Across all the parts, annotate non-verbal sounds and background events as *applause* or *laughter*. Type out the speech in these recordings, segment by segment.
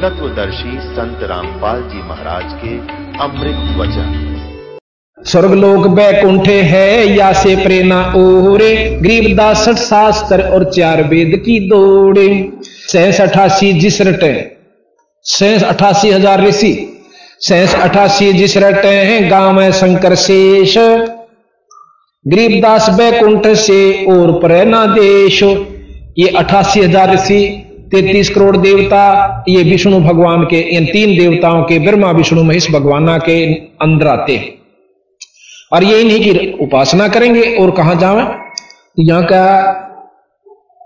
तत्वदर्शी संत रामपाल जी महाराज के अमृत वचन। स्वर्गलोक बैकुंठे है या से प्रेरणा ओरे गरीबदास सठ शास्त्र और चार वेद की दौड़े। सहस अठासी जिस रटे सहस अठासी हज़ार ऋषि। सहस अठासी जिस रटे हैं, गाँव है शंकर शेष। गरीबदास बैकुंठ से और प्रेरणा देश। ये अठासी हज़ार ऋषि तैतीस करोड़ देवता, ये विष्णु भगवान के, इन तीन देवताओं के, ब्रह्मा, विष्णु, महेश, भगवाना के अंदर आते हैं। और ये इन्हीं की उपासना करेंगे और कहा जावे? यहाँ का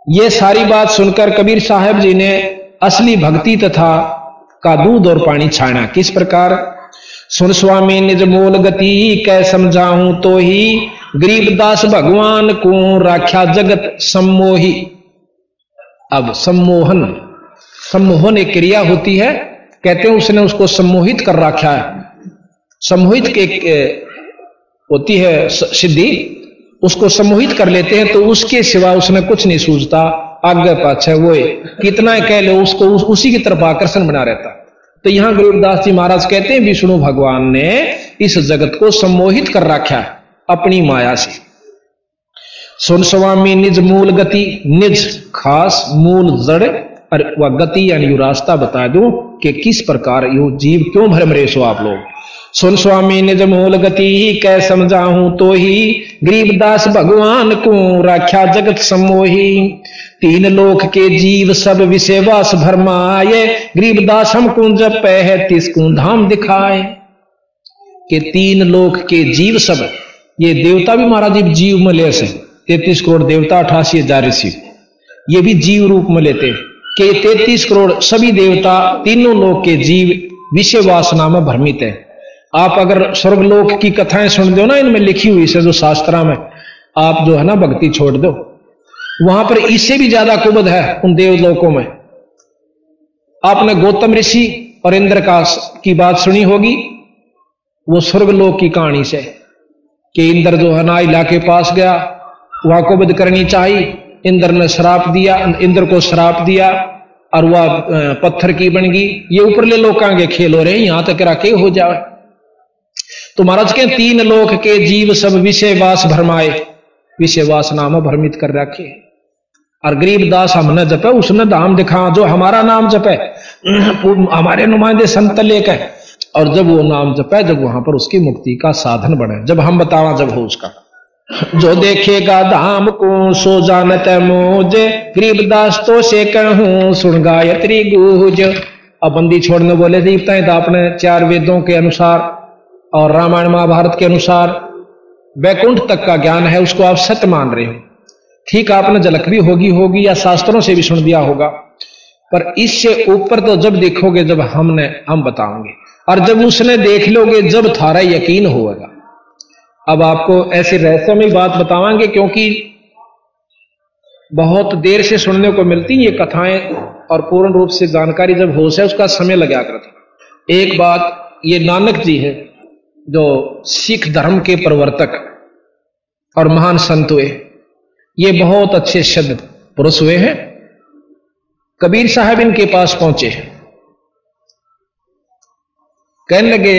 ये सारी बात सुनकर कबीर साहब जी ने असली भक्ति तथा का दूध और पानी छाना। किस प्रकार? सुन स्वामी, निज मोल गति कै समझाऊं तो ही, गरीबदास भगवान को राख्या जगत सम्मोही। अब सम्मोहन सम्मोहन एक क्रिया होती है कहते हैं उसने उसको सम्मोहित कर रखा है। सम्मोहित के होती है सिद्धि उसको सम्मोहित कर लेते हैं तो उसके सिवा उसने कुछ नहीं सूझता। आगे पाछे वो कितना कह लो उसको उस, उसी की तरफ़ आकर्षण बना रहता। तो यहाँ गुरुदास जी महाराज कहते हैं विष्णु भगवान ने इस जगत को सम्मोहित कर रखा है अपनी माया से। सुन स्वामी, निज मूल गति, निज खास मूल जड़, और वह गति यानी यू रास्ता बता दू कि किस प्रकार यू जीव क्यों भरम रहे सो आप लोग। सुन स्वामी, निज मूल गति ही कै समझाऊं तो ही गरीबदास भगवान को राख्या जगत समोही तीन लोक के जीव सब विषय वास भरमाए गरीबदास हमको जब है तिसको धाम दिखाए। के तीन लोक के जीव सब, ये देवता भी महाराज, जीव में ले से तैतीस करोड़ देवता अठासी हज़ार ऋषि ये भी जीव रूप में लेते के तैतीस करोड़ सभी देवता तीनों लोक के जीव विषय वासना में भ्रमित है। आप अगर स्वर्गलोक की कथाएँ सुन दो ना, इनमें लिखी हुई से जो शास्त्रा में, आप जो है ना भक्ति छोड़ दो। वहाँ पर इससे भी ज़्यादा कुबद है उन देवलोकों में। आपने गौतम ऋषि और इंद्र का की बात सुनी होगी? वो स्वर्गलोक की कहानी से कि इंद्र जो है ना इला के पास गया वहाँ कुबद करनी चाहिए। इंद्र ने श्राप दिया, इंद्र को श्राप दिया और वह पत्थर की बन गई। ये ऊपरले लोग के खेल हो रहे हैं यहाँ तक रखे हो जाए तो महाराज के तीन लोक के जीव सब विषय वास भरमाए। विषय वास नाम भ्रमित कर रखे। और गरीब दास हमने जपे, उसने धाम दिखा, जो हमारा नाम जपे। *clears throat* हमारे नुमाइंदे संत लेकर। और जब वो नाम जपे, जब वहाँ पर उसकी मुक्ति का साधन बने। जब हम बतावा जब हो उसका। जो देखेगा धाम को सो जानत मोज। गरीबदास तो से कहूँ, सुन गायत्री गुज। अब बंदी छोड़ने बोले देवता तो आपने चार वेदों के अनुसार और रामायण महाभारत के अनुसार, वैकुंठ तक का ज्ञान है, उसको आप सत्य मान रहे हो। ठीक आपने झलक भी होगी होगी, या शास्त्रों से भी सुन दिया होगा। पर इससे ऊपर तो जब देखोगे, जब हमने, हम बताओगे और जब उसने देख लोगे, जब थारा यकीन होगा अब आपको ऐसे रहस्यमय बात बतावांगे क्योंकि बहुत देर से सुनने को मिलती ये कथाएँ और पूर्ण रूप से जानकारी जब हो से उसका समय लगा करता एक बात, ये नानक जी है जो सिख धर्म के प्रवर्तक और महान संत हुए। ये बहुत अच्छे शब्द पुरुष हुए हैं। कबीर साहब इनके पास पहुँचे कहने लगे,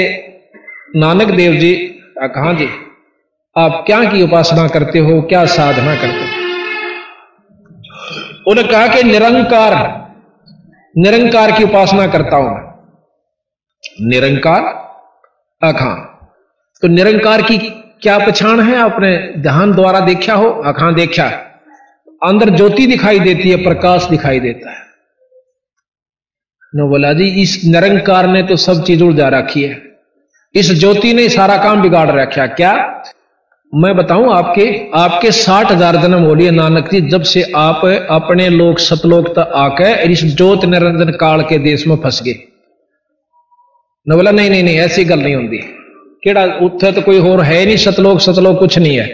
नानक देव जी, कहा जी आप क्या की उपासना करते हो, क्या साधना करते हो? उन्होंने कहा कि निरंकार निरंकार की उपासना करता हूँ मैं। निरंकार? अखा। तो निरंकार की क्या पछाण है? आपने ध्यान द्वारा देखा हो? आखा देखा अंदर ज्योति दिखाई देती है, प्रकाश दिखाई देता है। नो बोला जी, इस निरंकार ने तो सब चीज़ उड़ जा रखी है। इस ज्योति ने सारा काम बिगाड़ रखा क्या? मैं बताऊँ आपके आपके साठ हज़ार जन्म हो लिए नानक जी, जब से आप अपने लोग सतलोक तक आकर इस ज्योत निरंजन काल के देश में फंस गए। न बोला, नहीं नहीं नहीं, ऐसी गल नहीं होती केड़ा उत्थे तो कोई और है नहीं, सतलोक सतलोक कुछ नहीं है।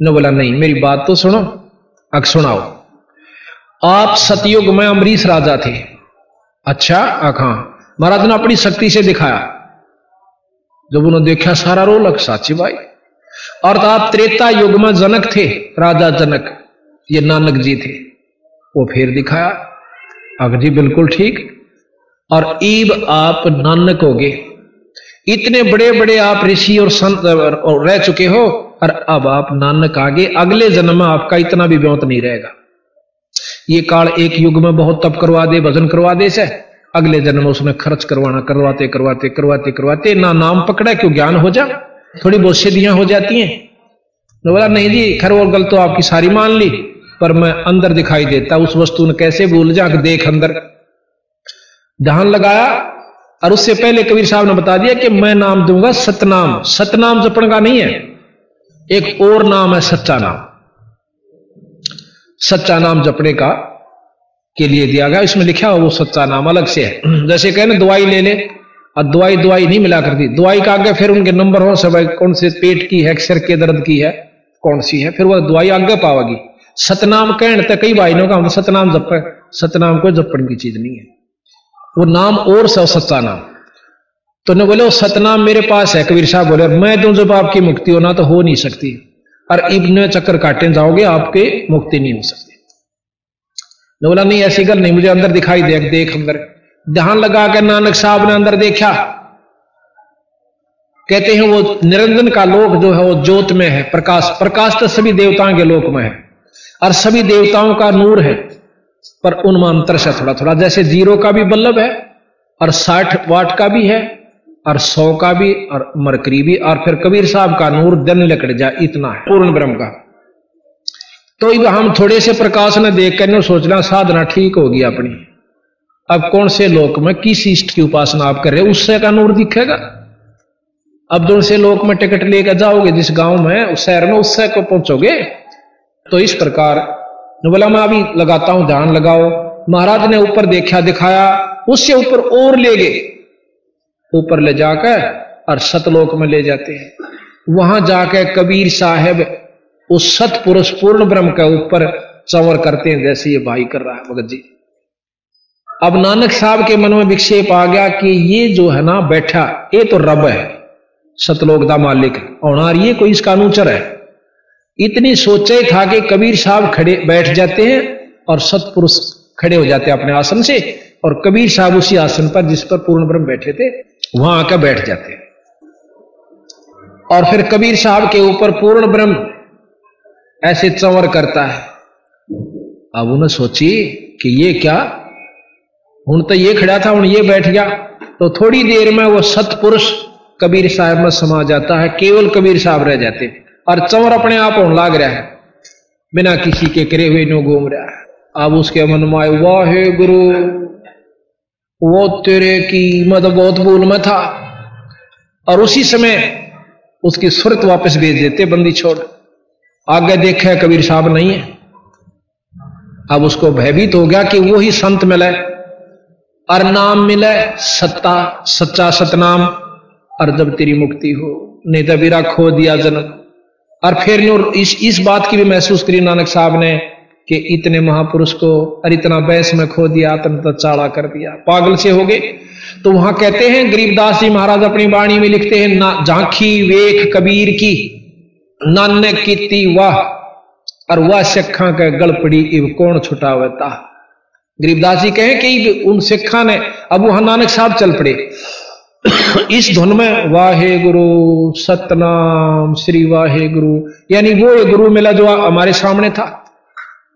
न बोला, नहीं, मेरी बात तो सुनो अक सुनाओ। आप सतयुग में अमरीश राजा थे। अच्छा आखा महाराज ने अपनी शक्ति से दिखाया। जब उन्होंने देखा, सारा रोलक, साची भाई। और तो आप त्रेता युग में जनक थे, राजा जनक। ये नानक जी थे। वो फिर दिखाया, अग जी, बिल्कुल ठीक। और ईब आप नानक हो गए। इतने बड़े बड़े आप ऋषि और संत रह चुके हो, और अब आप नानक आगे अगले जन्म में आपका इतना भी व्योत नहीं रहेगा। ये काल एक युग में बहुत तप करवा दे, भजन करवा दे, से। अगले जन्म में उसने खर्च करवाना, करवाते करवाते करवाते करवाते, ना नाम पकड़ा, क्यों ज्ञान हो जा। थोड़ी बहुत सीधियाँ हो जाती हैं। तो बोला, नहीं जी, खर और गल तो आपकी सारी मान ली, पर मैं अंदर दिखाई देता, उस वस्तु ने कैसे भूल जा देख अंदर। ध्यान लगाया, और उससे पहले कबीर साहब ने बता दिया कि मैं नाम दूँगा सतनाम। सतनाम जपण का नहीं है, एक और नाम है सच्चा नाम। सच्चा नाम जपने का के लिए दिया गया, इसमें लिखा हो वो सच्चा नाम अलग से है। जैसे कहे दवाई ले ले और दवाई दवाई नहीं मिला करती। दवाई का आगे फिर उनके नंबर हो, सब कौन से पेट की है, सिर के दर्द की है, कौन सी है, फिर वह दवाई आगे पावेगी। सतनाम कहने तक कई भाई का हम सतनाम जप, सतनाम को जपण की चीज़ नहीं है। वो नाम और सब सच्चा नाम। तो ने बोले वो सतनाम मेरे पास है, कबीर साहब बोले, मैं दूँ जब आपकी मुक्ति होना तो हो नहीं सकती। और इब्न चक्कर काटे जाओगे, आपके मुक्ति नहीं हो सकती। ने बोला, नहीं, ऐसी गल नहीं, मुझे अंदर दिखाई दे, देख अंदर। ध्यान लगा कर नानक साहब ने अंदर देखा। कहते हैं, वो निरंजन का लोक जो है, वो ज्योत में है, प्रकाश प्रकाश तो सभी देवताओं के लोक में है, और सभी देवताओं का नूर है, पर उनमें अंतर से थोड़ा थोड़ा, जैसे ज़ीरो का भी बल्लभ है, और साठ वाट का भी है, और सौ का भी, और मरकरी भी, और फिर कबीर साहब का नूर दन लकड़ जाए इतना है, पूर्ण ब्रह्म का। तो हम थोड़े से प्रकाश ने देख कर सोचना, साधना ठीक होगी अपनी। अब कौन से लोक में किस इष्ट की उपासना आप कर रहे हो? उससे का नूर दिखेगा। अब जो से लोक में टिकट लेकर जाओगे, जिस गाँव में, उस शहर में, उससे को पहुंचोगे। तो इस प्रकार बोला मैं अभी लगाता हूँ, ध्यान लगाओ। महाराज ने ऊपर देखा, दिखाया, उससे ऊपर और ले गए। ऊपर ले जाकर और सतलोक में ले जाते हैं। वहाँ जाकर कबीर साहेब उस सतपुरुष पूर्ण ब्रह्म के ऊपर चवर करते हैं, जैसे ये भाई कर रहा है, भगत जी। अब नानक साहब के मन में विक्षेप आ गया कि ये जो है ना बैठा, ये तो रब है, सतलोक का मालिक और ये कोई इसका अनुचर है? इतनी सोचे था कि कबीर साहब खड़े बैठ जाते हैं और सतपुरुष खड़े हो जाते हैं अपने आसन से, और कबीर साहब उसी आसन पर जिस पर पूर्ण ब्रह्म बैठे थे, वहाँ आकर बैठ जाते हैं। और फिर कबीर साहब के ऊपर पूर्ण ब्रह्म ऐसे चंवर करता है। अब उन्हें सोची कि ये क्या हूँ तो ये खड़ा था हूँ ये बैठ गया। तो थोड़ी देर में वो सतपुरुष कबीर साहब में समा जाता है, केवल कबीर साहब रह जाते। और चंवर अपने आप होने लाग रहा है। बिना किसी के करे हुए नो घूम रहा है। अब उसके मन में आए वाहे गुरु वो तेरे की मत बहुत भूल में था। और उसी समय उसकी सुरत वापस भेज देते, बंदी छोड़। आगे देखे कबीर साहब नहीं है। अब उसको भयभीत हो गया कि वो ही संत मिले और नाम मिले सत्ता, सच्चा सतनाम और जब तेरी मुक्ति हो, नहीं तो बीरा खो दिया जन्म और फिर इस इस बात की भी महसूस करी नानक साहब ने कि इतने महापुरुष को और इतना बैस में खो दिया आतन तो चाड़ा कर दिया। पागल से हो गए। तो वहाँ कहते हैं गरीबदास जी महाराज अपनी वाणी में लिखते हैं, ना झांकी वेख कबीर की नान्य कीती वाह, और वह सिखा के गड़पड़ी इव कौन छुटावता? गरीबदास जी कहें कि उन सिखा ने अब वहाँ नानक साहब चल पड़े। इस धुन में वाहे गुरु सतनाम, श्री वाहे गुरु यानी वो ये गुरु मिला जो हमारे सामने था।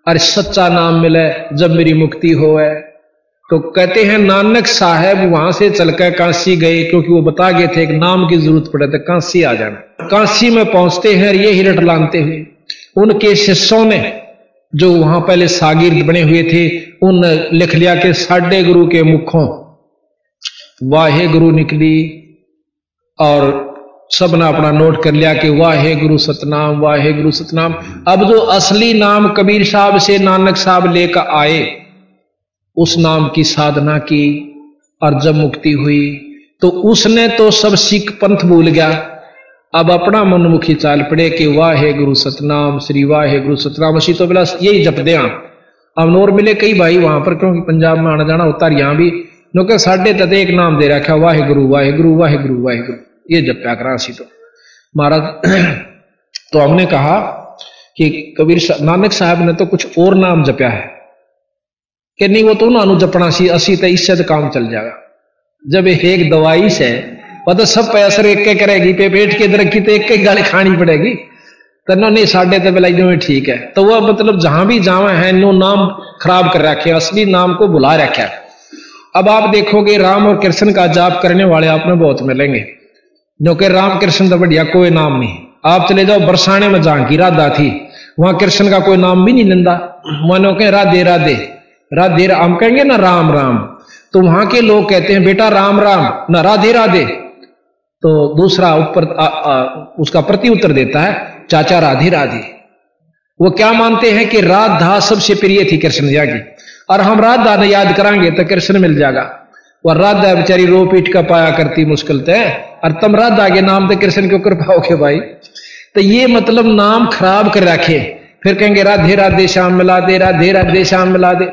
अरे सच्चा नाम मिले जब मेरी मुक्ति हो है तो कहते हैं, नानक साहब वहाँ से चलकर काशी गए, क्योंकि वो बता गए थे एक नाम की ज़रूरत पड़े तो काशी आ जाना। काशी में पहुँचते हैं ये हिरट लानते हुए। उनके शिष्यों ने जो वहाँ पहले सागिर्द बने हुए थे, उन लिख लिया के साढ़े गुरु के मुखों, वाहे गुरु निकली, और सबने अपना नोट कर लिया कि वाहे गुरु सतनाम, वाहे गुरु सतनाम। अब जो असली नाम कबीर साहब से नानक साहब लेकर आए, उस नाम की साधना की, और जब मुक्ति हुई तो उसने तो सब सिख पंथ भूल गया। अब अपना मनमुखी चाल पड़े कि वाहे गुरु सतनाम, श्री वाहे गुरु सतनाम। असी तो बिला यही जप दे अब नोर मिले कई भाई वहाँ पर, क्योंकि पंजाब में आना जाना होता यहाँ भी। क्योंकि साढ़े तक एक नाम दे रखा, वाहे गुरु वाहे गुरु वाहे गुरु वाहे गुरु। ये जप्या करा असी तो। महाराज *clears throat* तो हमने कहा कि कबीर नानक साहब ने तो कुछ और नाम जपया है। कि नहीं, वो तो उन्होंने जपना सी, असी तो इससे तो काम चल जाएगा। जब एक दवाई से वह तो सब असर एक के करेगी, पे पेट के की तो एक एक गाली खानी पड़ेगी। तो नहीं साढ़े तो बिलाई में ठीक है। तो वह मतलब जहाँ भी जावा है नो नाम खराब कर रखे असली नाम को बुला रखा अब आप देखोगे, राम और कृष्ण का जाप करने वाले आप में बहुत मिलेंगे। जो कि राम कृष्ण तो बढ़िया कोई नाम नहीं। आप चले जाओ बरसाने में जहाँ की राधा थी, वहाँ कृष्ण का कोई नाम भी नहीं लेंदा। मानो के राधे राधे राधे हम कहेंगे ना, राम राम। तो वहाँ के लोग कहते हैं, बेटा, राम राम। ना, राधे राधे। तो दूसरा ऊपर उसका प्रति उत्तर देता है, चाचा राधे राधे। वो क्या मानते हैं कि राधा सबसे प्रिय थी कृष्ण जी की और हम राधा ने याद करांगे तो कृष्ण मिल जाएगा। वह राधा बेचारी रो पीट का पाया करती मुश्किल तय और तुम राधा के नाम तो कृष्ण क्यों कर पाओगे भाई। तो ये मतलब नाम खराब कर रखे। फिर कहेंगे, राधे राधे श्याम मिला दे, राधे राधे श्याम मिला दे।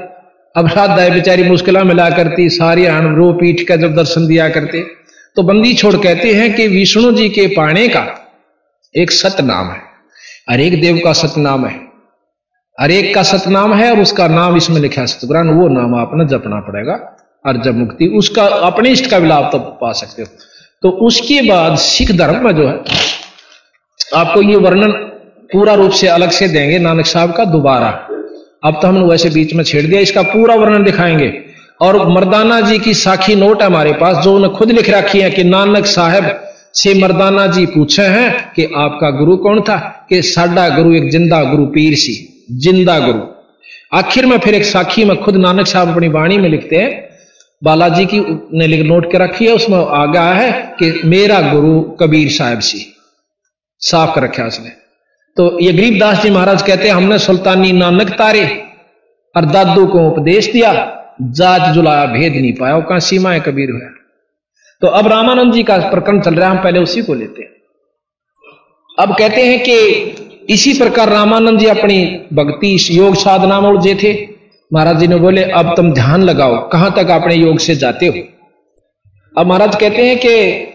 अब राधा बेचारी मुश्किल मिला करती, सारी रो पीठ का जब दर्शन दिया करते। तो बंदी छोड़ कहते हैं कि विष्णु जी के पाने का एक सतनाम है। हर एक देव का सतनाम है। हर एक का सतनाम है और उसका नाम इसमें लिखा है वो नाम आपने जपना पड़ेगा। और जब मुक्ति, उसका अपने इष्ट का भी लाभ तो पा सकते हो। तो उसके बाद सिख धर्म में जो है, आपको ये वर्णन पूरा रूप से अलग से देंगे। नानक साहब का दोबारा। अब तो हमने वैसे बीच में छेड़ दिया, इसका पूरा वर्णन दिखाएँगे। और मर्दाना जी की साखी नोट है हमारे पास, जो उन्हें खुद लिख रखी है कि नानक साहब से मर्दाना जी पूछे हैं कि आपका गुरु कौन था? कि साडा गुरु एक ज़िंदा गुरु पीर सी, ज़िंदा गुरु। आखिर में फिर एक साखी में खुद नानक साहब अपनी वाणी में लिखते हैं, बालाजी की ने लिख नोट के रखी है, उसमें आ गया है कि मेरा गुरु कबीर साहब सी। साफ़ कर रखा उसने। तो ये गरीबदास जी महाराज कहते हैं, हमने सुल्तानी नानक तारे और दादू को उपदेश दिया जात जुलाया, भेद नहीं पाया, वो सीमा है कबीर हुआ तो अब रामानंद जी का प्रकरण चल रहा है, हम पहले उसी को लेते हैं। अब कहते हैं कि इसी प्रकार रामानंद जी अपनी भक्ति, योग साधना में उलझे थे। महाराज जी ने बोले, अब तुम ध्यान लगाओ, कहाँ तक अपने योग से जाते हो? अब महाराज कहते हैं कि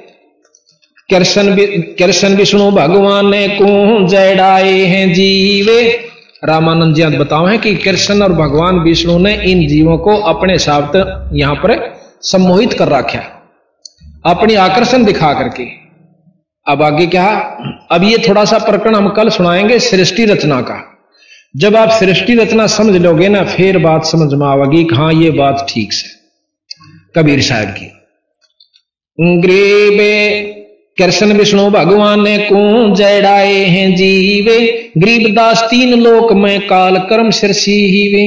कृष्ण कृष्ण विष्णु भगवान ने को जड़ाए हैं जीवे रामानंद जी बताओ है कि कृष्ण और भगवान विष्णु ने इन जीवों को अपने साथ यहाँ पर सम्मोहित कर रखा अपनी आकर्षण दिखा करके। अब आगे क्या? अब ये थोड़ा सा प्रकरण हम कल सुनाएँगे सृष्टि रचना का। जब आप सृष्टि रचना समझ लोगे ना, फिर बात समझ में आवेगी हाँ ये बात ठीक से। कबीर साहब की। ग्रेबे कृष्ण विष्णु भगवान ने को जड़ाए हैं जीवे गरीबदास तीन लोक में काल कर्म सिरसी ही वे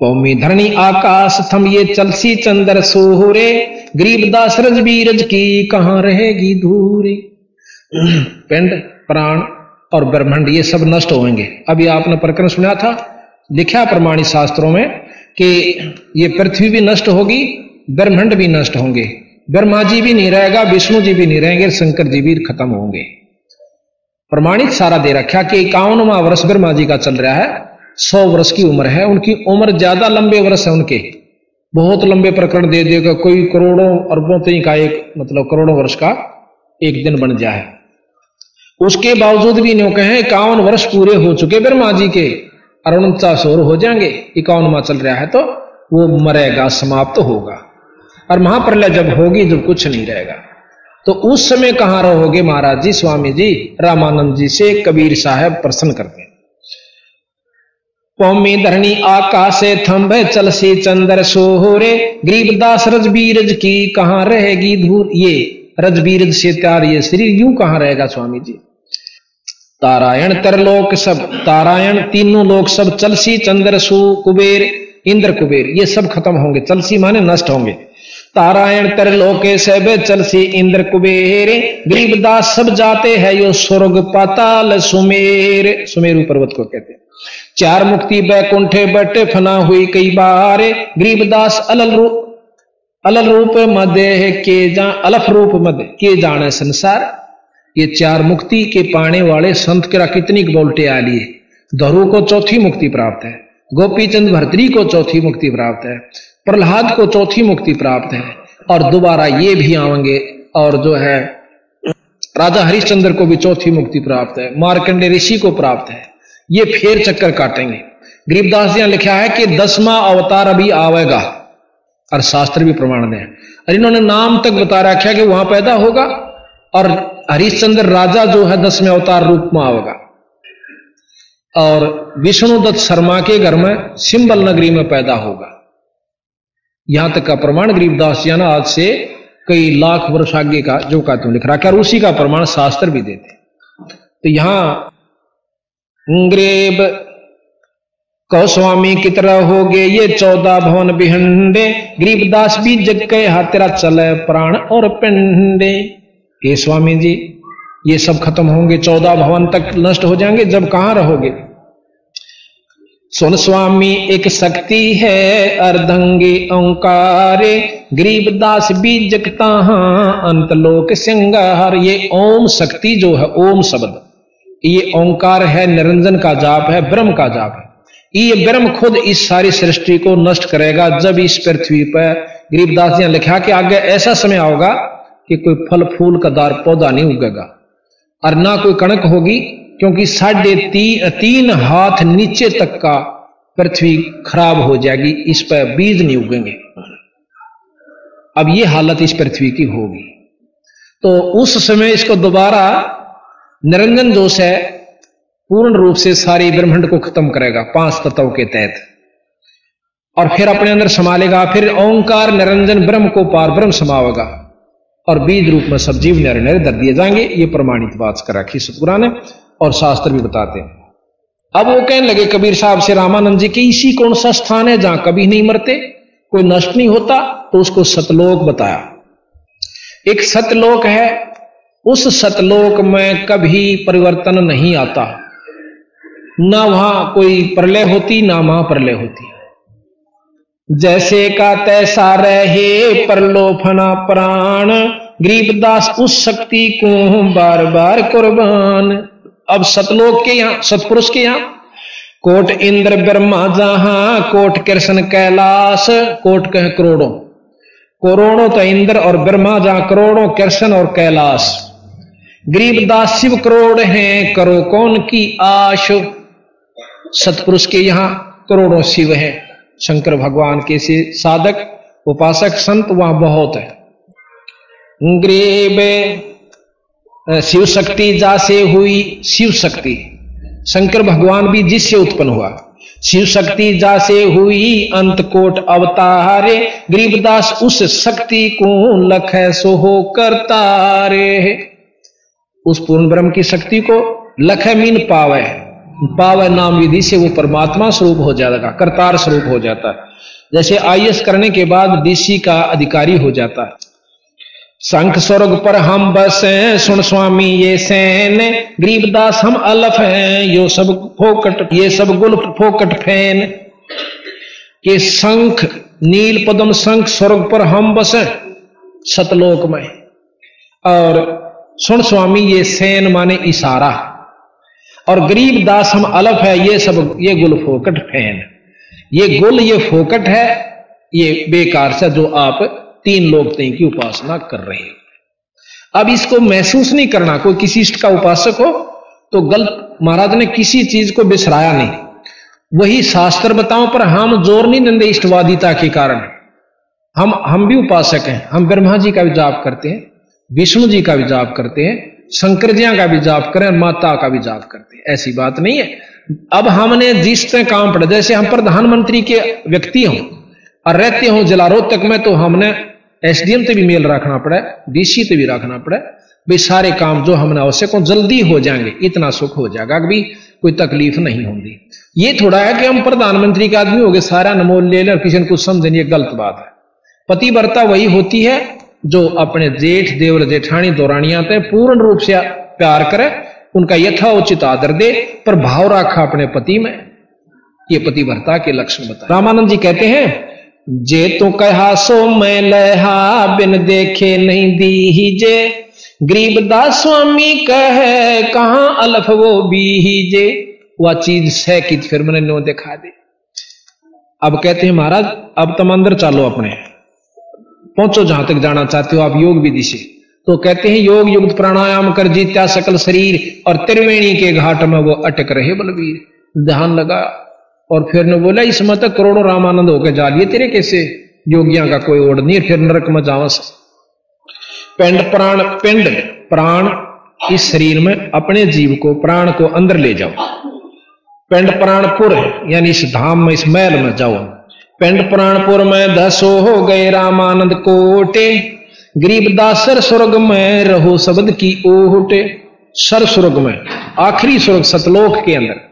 कौमी धरणी आकाश थम ये चलसी चंद्र सोहरे गरीबदास रज बीरज की कहाँ रहेगी धूरे। पिंड, प्राण और ब्रह्मांड, ये सब नष्ट होंगे अभी आपने प्रकरण सुना था, लिखा प्रमाणित शास्त्रों में कि ये पृथ्वी भी नष्ट होगी, ब्रह्मांड भी नष्ट होंगे। ब्रह्मा जी भी नहीं रहेगा, विष्णु जी भी नहीं रहेंगे, शंकर जी भी खत्म होंगे। प्रमाणित सारा दे रखा कि इक्यावनवा वर्ष ब्रह्मा जी का चल रहा है, सौ वर्ष की उम्र है, उनकी उम्र ज़्यादा लंबे वर्ष है उनके। बहुत लंबे प्रकरण दे देगा कोई करोड़ों अरबों तक का एक मतलब करोड़ों वर्ष का एक दिन बन जाए उसके बावजूद भी न्यू कहें, इक्यावन वर्ष पूरे हो चुके ब्रह्मा जी के, और उनचास और हो जाएँगे। इक्यावनवा चल रहा है तो वो मरेगा, समाप्त तो होगा। और महाप्रलय जब होगी जब कुछ नहीं रहेगा। तो उस समय कहाँ रहोगे महाराज जी, स्वामी जी, रामानंद जी से कबीर साहब प्रश्न करते पौमी धरणी आकाश थम्भ चलसी चंद्र सोहरे, गरीबदास रजबीरज की कहाँ रहेगी धूर ये रजबीरज से त्यार ये शरीर यूँ कहाँ रहेगा स्वामी जी? तारायण तरलोक सब, तारायण तीनों लोक सब, चलसी चंद्र सु कुबेर, इंद्र कुबेर, ये सब खत्म होंगे। चलसी माने नष्ट होंगे। तारायण तर लोके सब चलसी इंद्र कुबेर। गरीबदास सब जाते हैं यो स्वर्ग पाताल सुमेर। सुमेरु पर्वत को कहते हैं। चार मुक्ति बैकुंठे बटे फना हुई कई बार। गरीबदास अलल रू अलल रूप मध्य के जा अलफ रूप मध्य के जाने संसार? ये चार मुक्ति के पाने वाले संत के कितनी बोल्टे आ लिए। धरु को चौथी मुक्ति प्राप्त है। गोपी चंद भरतरी को चौथी मुक्ति प्राप्त है। प्रहलाद को चौथी मुक्ति प्राप्त है और दोबारा ये भी आवेंगे और जो है, राजा हरिश्चंद्र को भी चौथी मुक्ति प्राप्त है, मार्कंडे ऋषि को प्राप्त है। ये फेर चक्कर काटेंगे। गरीबदास जी लिखा है कि दसवा अवतार अभी आवेगा। और शास्त्र भी प्रमाण दे और इन्होंने नाम तक बता रखा कि वहाँ पैदा होगा और हरिश्चंद्र राजा जो है दसवें अवतार रूप में आवेगा। और विष्णुदत्त शर्मा के घर में सिंबल नगरी में पैदा होगा। यहाँ तक का प्रमाण गरीबदास जी आज से कई लाख वर्ष आगे का, जो का तुम लिख रहा है। उसी का प्रमाण शास्त्र भी देते तो यहाँ ग्रेब, कहो, स्वामी की तरह हो गए ये चौदह भवन बिहंडे गरीबदास भी जग के हाथेरा चले प्राण और पिंडे। ये स्वामी जी, ये सब खत्म होंगे, चौदह भवन तक नष्ट हो जाएँगे। जब कहाँ रहोगे? सुन स्वामी, एक शक्ति है अर्धंगी ओंकारे। गरीबदास भी जगता अंतलोक सिंगार। ये ओम शक्ति जो है, ओम शब्द। ये ओंकार है, निरंजन का जाप है, ब्रह्म का जाप है। ये ब्रह्म खुद इस सारी सृष्टि को नष्ट करेगा, जब इस पृथ्वी पर गरीबदास ने लिखा कि आगे ऐसा समय आओगा कि कोई फल फूल का दार पौधा नहीं उगेगा, और ना कोई कणक होगी क्योंकि साढ़े ती, तीन हाथ नीचे तक का पृथ्वी खराब हो जाएगी इस पर बीज नहीं उगेंगे। अब ये हालत इस पृथ्वी की होगी। तो उस समय इसको दोबारा निरंजन जोश है पूर्ण रूप से सारी ब्रह्मांड को खत्म करेगा पाँच तत्वों के तहत। और फिर अपने अंदर संभालेगा फिर ओंकार निरंजन ब्रह्म को पार ब्रह्म समावेगा और बीज रूप में सब जीव नर नर दर दिए जाएँगे। ये प्रमाणित बात कर रखी सतगुरा ने और शास्त्र भी बताते हैं। अब वो कहने लगे, कबीर साहब से रामानंद जी के इसी कौन सा स्थान है जहाँ कभी नहीं मरते? कोई नष्ट नहीं होता तो उसको सतलोक बताया। एक सतलोक है, उस सतलोक में कभी परिवर्तन नहीं आता। ना वहाँ कोई प्रलय होती, ना वहाँ प्रलय होती। जैसे का तैसा रहे परलोफना प्राण, गरीबदास उस शक्ति को बार बार कुर्बान। अब सतलोक के यहाँ, सतपुरुष के यहाँ, कोट इंद्र ब्रह्मा जहाँ, कोट कृष्ण कैलाश, कोट कह करोड़ों। करोड़ों तो इंद्र और ब्रह्मा जहाँ करोड़ों कृष्ण और कैलाश। गरीबदास शिव करोड़ हैं, करो कौन की आश? सतपुरुष के यहाँ करोड़ों शिव हैं। शंकर भगवान के साधक, उपासक, संत वहाँ बहुत है। ग्रीब शिव शक्ति जा से हुई शिव शक्ति शंकर भगवान भी जिससे उत्पन्न हुआ। शिव शक्ति जा से हुई अंत कोट अवतारे। गरीबदास उस शक्ति को लख सो हो करतारे। उस पूर्ण ब्रह्म की शक्ति को लख मीन पावे। पावर नाम विधि से वो परमात्मा स्वरूप हो जाएगा, करतार स्वरूप हो जाता। है जैसे आई करने के बाद डीसी का अधिकारी हो जाता। है शंख स्वर्ग पर हम बस। सुन स्वामी, ये सैन गरीबदास हम अलफ हैं। यो सब फोकट, ये सब गुल फोकट फ़ैन। के शंख नील पदम शंख स्वर्ग पर हम बस सतलोक में और सुन स्वामी, ये सैन माने इशारा। और गरीब दास हम अलफ है, ये सब, ये गुल फोकट फ़ैन। ये गुल, ये फोकट है, ये बेकार से जो आप तीन लोग ती की उपासना कर रहे हो। अब इसको महसूस नहीं करना, कोई किसी इष्ट का उपासक हो तो गलत, महाराज ने किसी चीज़ को बिसराया नहीं। वही शास्त्र बताओ पर हम ज़ोर नहीं देंगे इष्टवादिता के कारण। हम हम भी उपासक हैं, हम ब्रह्मा जी का भी जाप करते हैं, विष्णु जी का भी जाप करते हैं, शंकर जिया का भी जाप करें माता का भी जाप करते हैं। ऐसी बात नहीं है। अब हमने जिस तरह काम पड़ा, जैसे हम प्रधानमंत्री के व्यक्ति हों और रहते हो जलारोध तक में तो हमने एसडीएम से भी मेल रखना पड़े डीसी से भी रखना पड़े। भाई सारे काम जो हमने आवश्यक हो, जल्दी हो जाएँगे, इतना सुख हो जाएगा। अभी कोई तकलीफ़ नहीं होगी। ये थोड़ा है कि हम प्रधानमंत्री के आदमी हो गए, सारा नमोल ले लें और किसी ने कुछ समझे ये गलत बात है। पतिव्रता वही होती है जो अपने जेठ, देवर, जेठानी, दौरानिया पे पूर्ण रूप से प्यार करे, उनका यथाउचित आदर दे पर भाव रखा अपने पति में। ये पतिव्रता के लक्षण बता रामानंद जी कहते हैं जे तो कहा सो मैं लहा, बिन देखे नहीं दी ही जे। गरीबदास स्वामी कह, कहा अलफ वो भी ही जे। वह चीज़ सह की फिर मैंने नो दिखा दे। अब कहते हैं महाराज, अब तुम अंदर चालो अपने। पहुंचो जहाँ तक जाना चाहते हो, आप योग विधि से। तो कहते हैं, योग युक्त प्राणायाम कर जीत्या सकल शरीर, और त्रिवेणी के घाट में वो अटक रहे बलवीर। ध्यान लगा। और फिर ने बोला, इस मत करोड़ों रामानंद होकर जा लिए तेरे कैसे? योगियाँ का कोई ओढ़ नहीं फिर नरक में जावस। पिंड प्राण पिंड, प्राण, इस शरीर में अपने जीव को, प्राण को अंदर ले जाओ। पिंड प्राणपुर, यानी इस धाम में, इस महल में जाओ। पिंड प्राणपुर में दसो हो गए रामानंद कोटे। गरीबदासर स्वर्ग में रहो शब्द की ओहटे। सर स्वर्ग में, आखिरी स्वर्ग सतलोक के अंदर।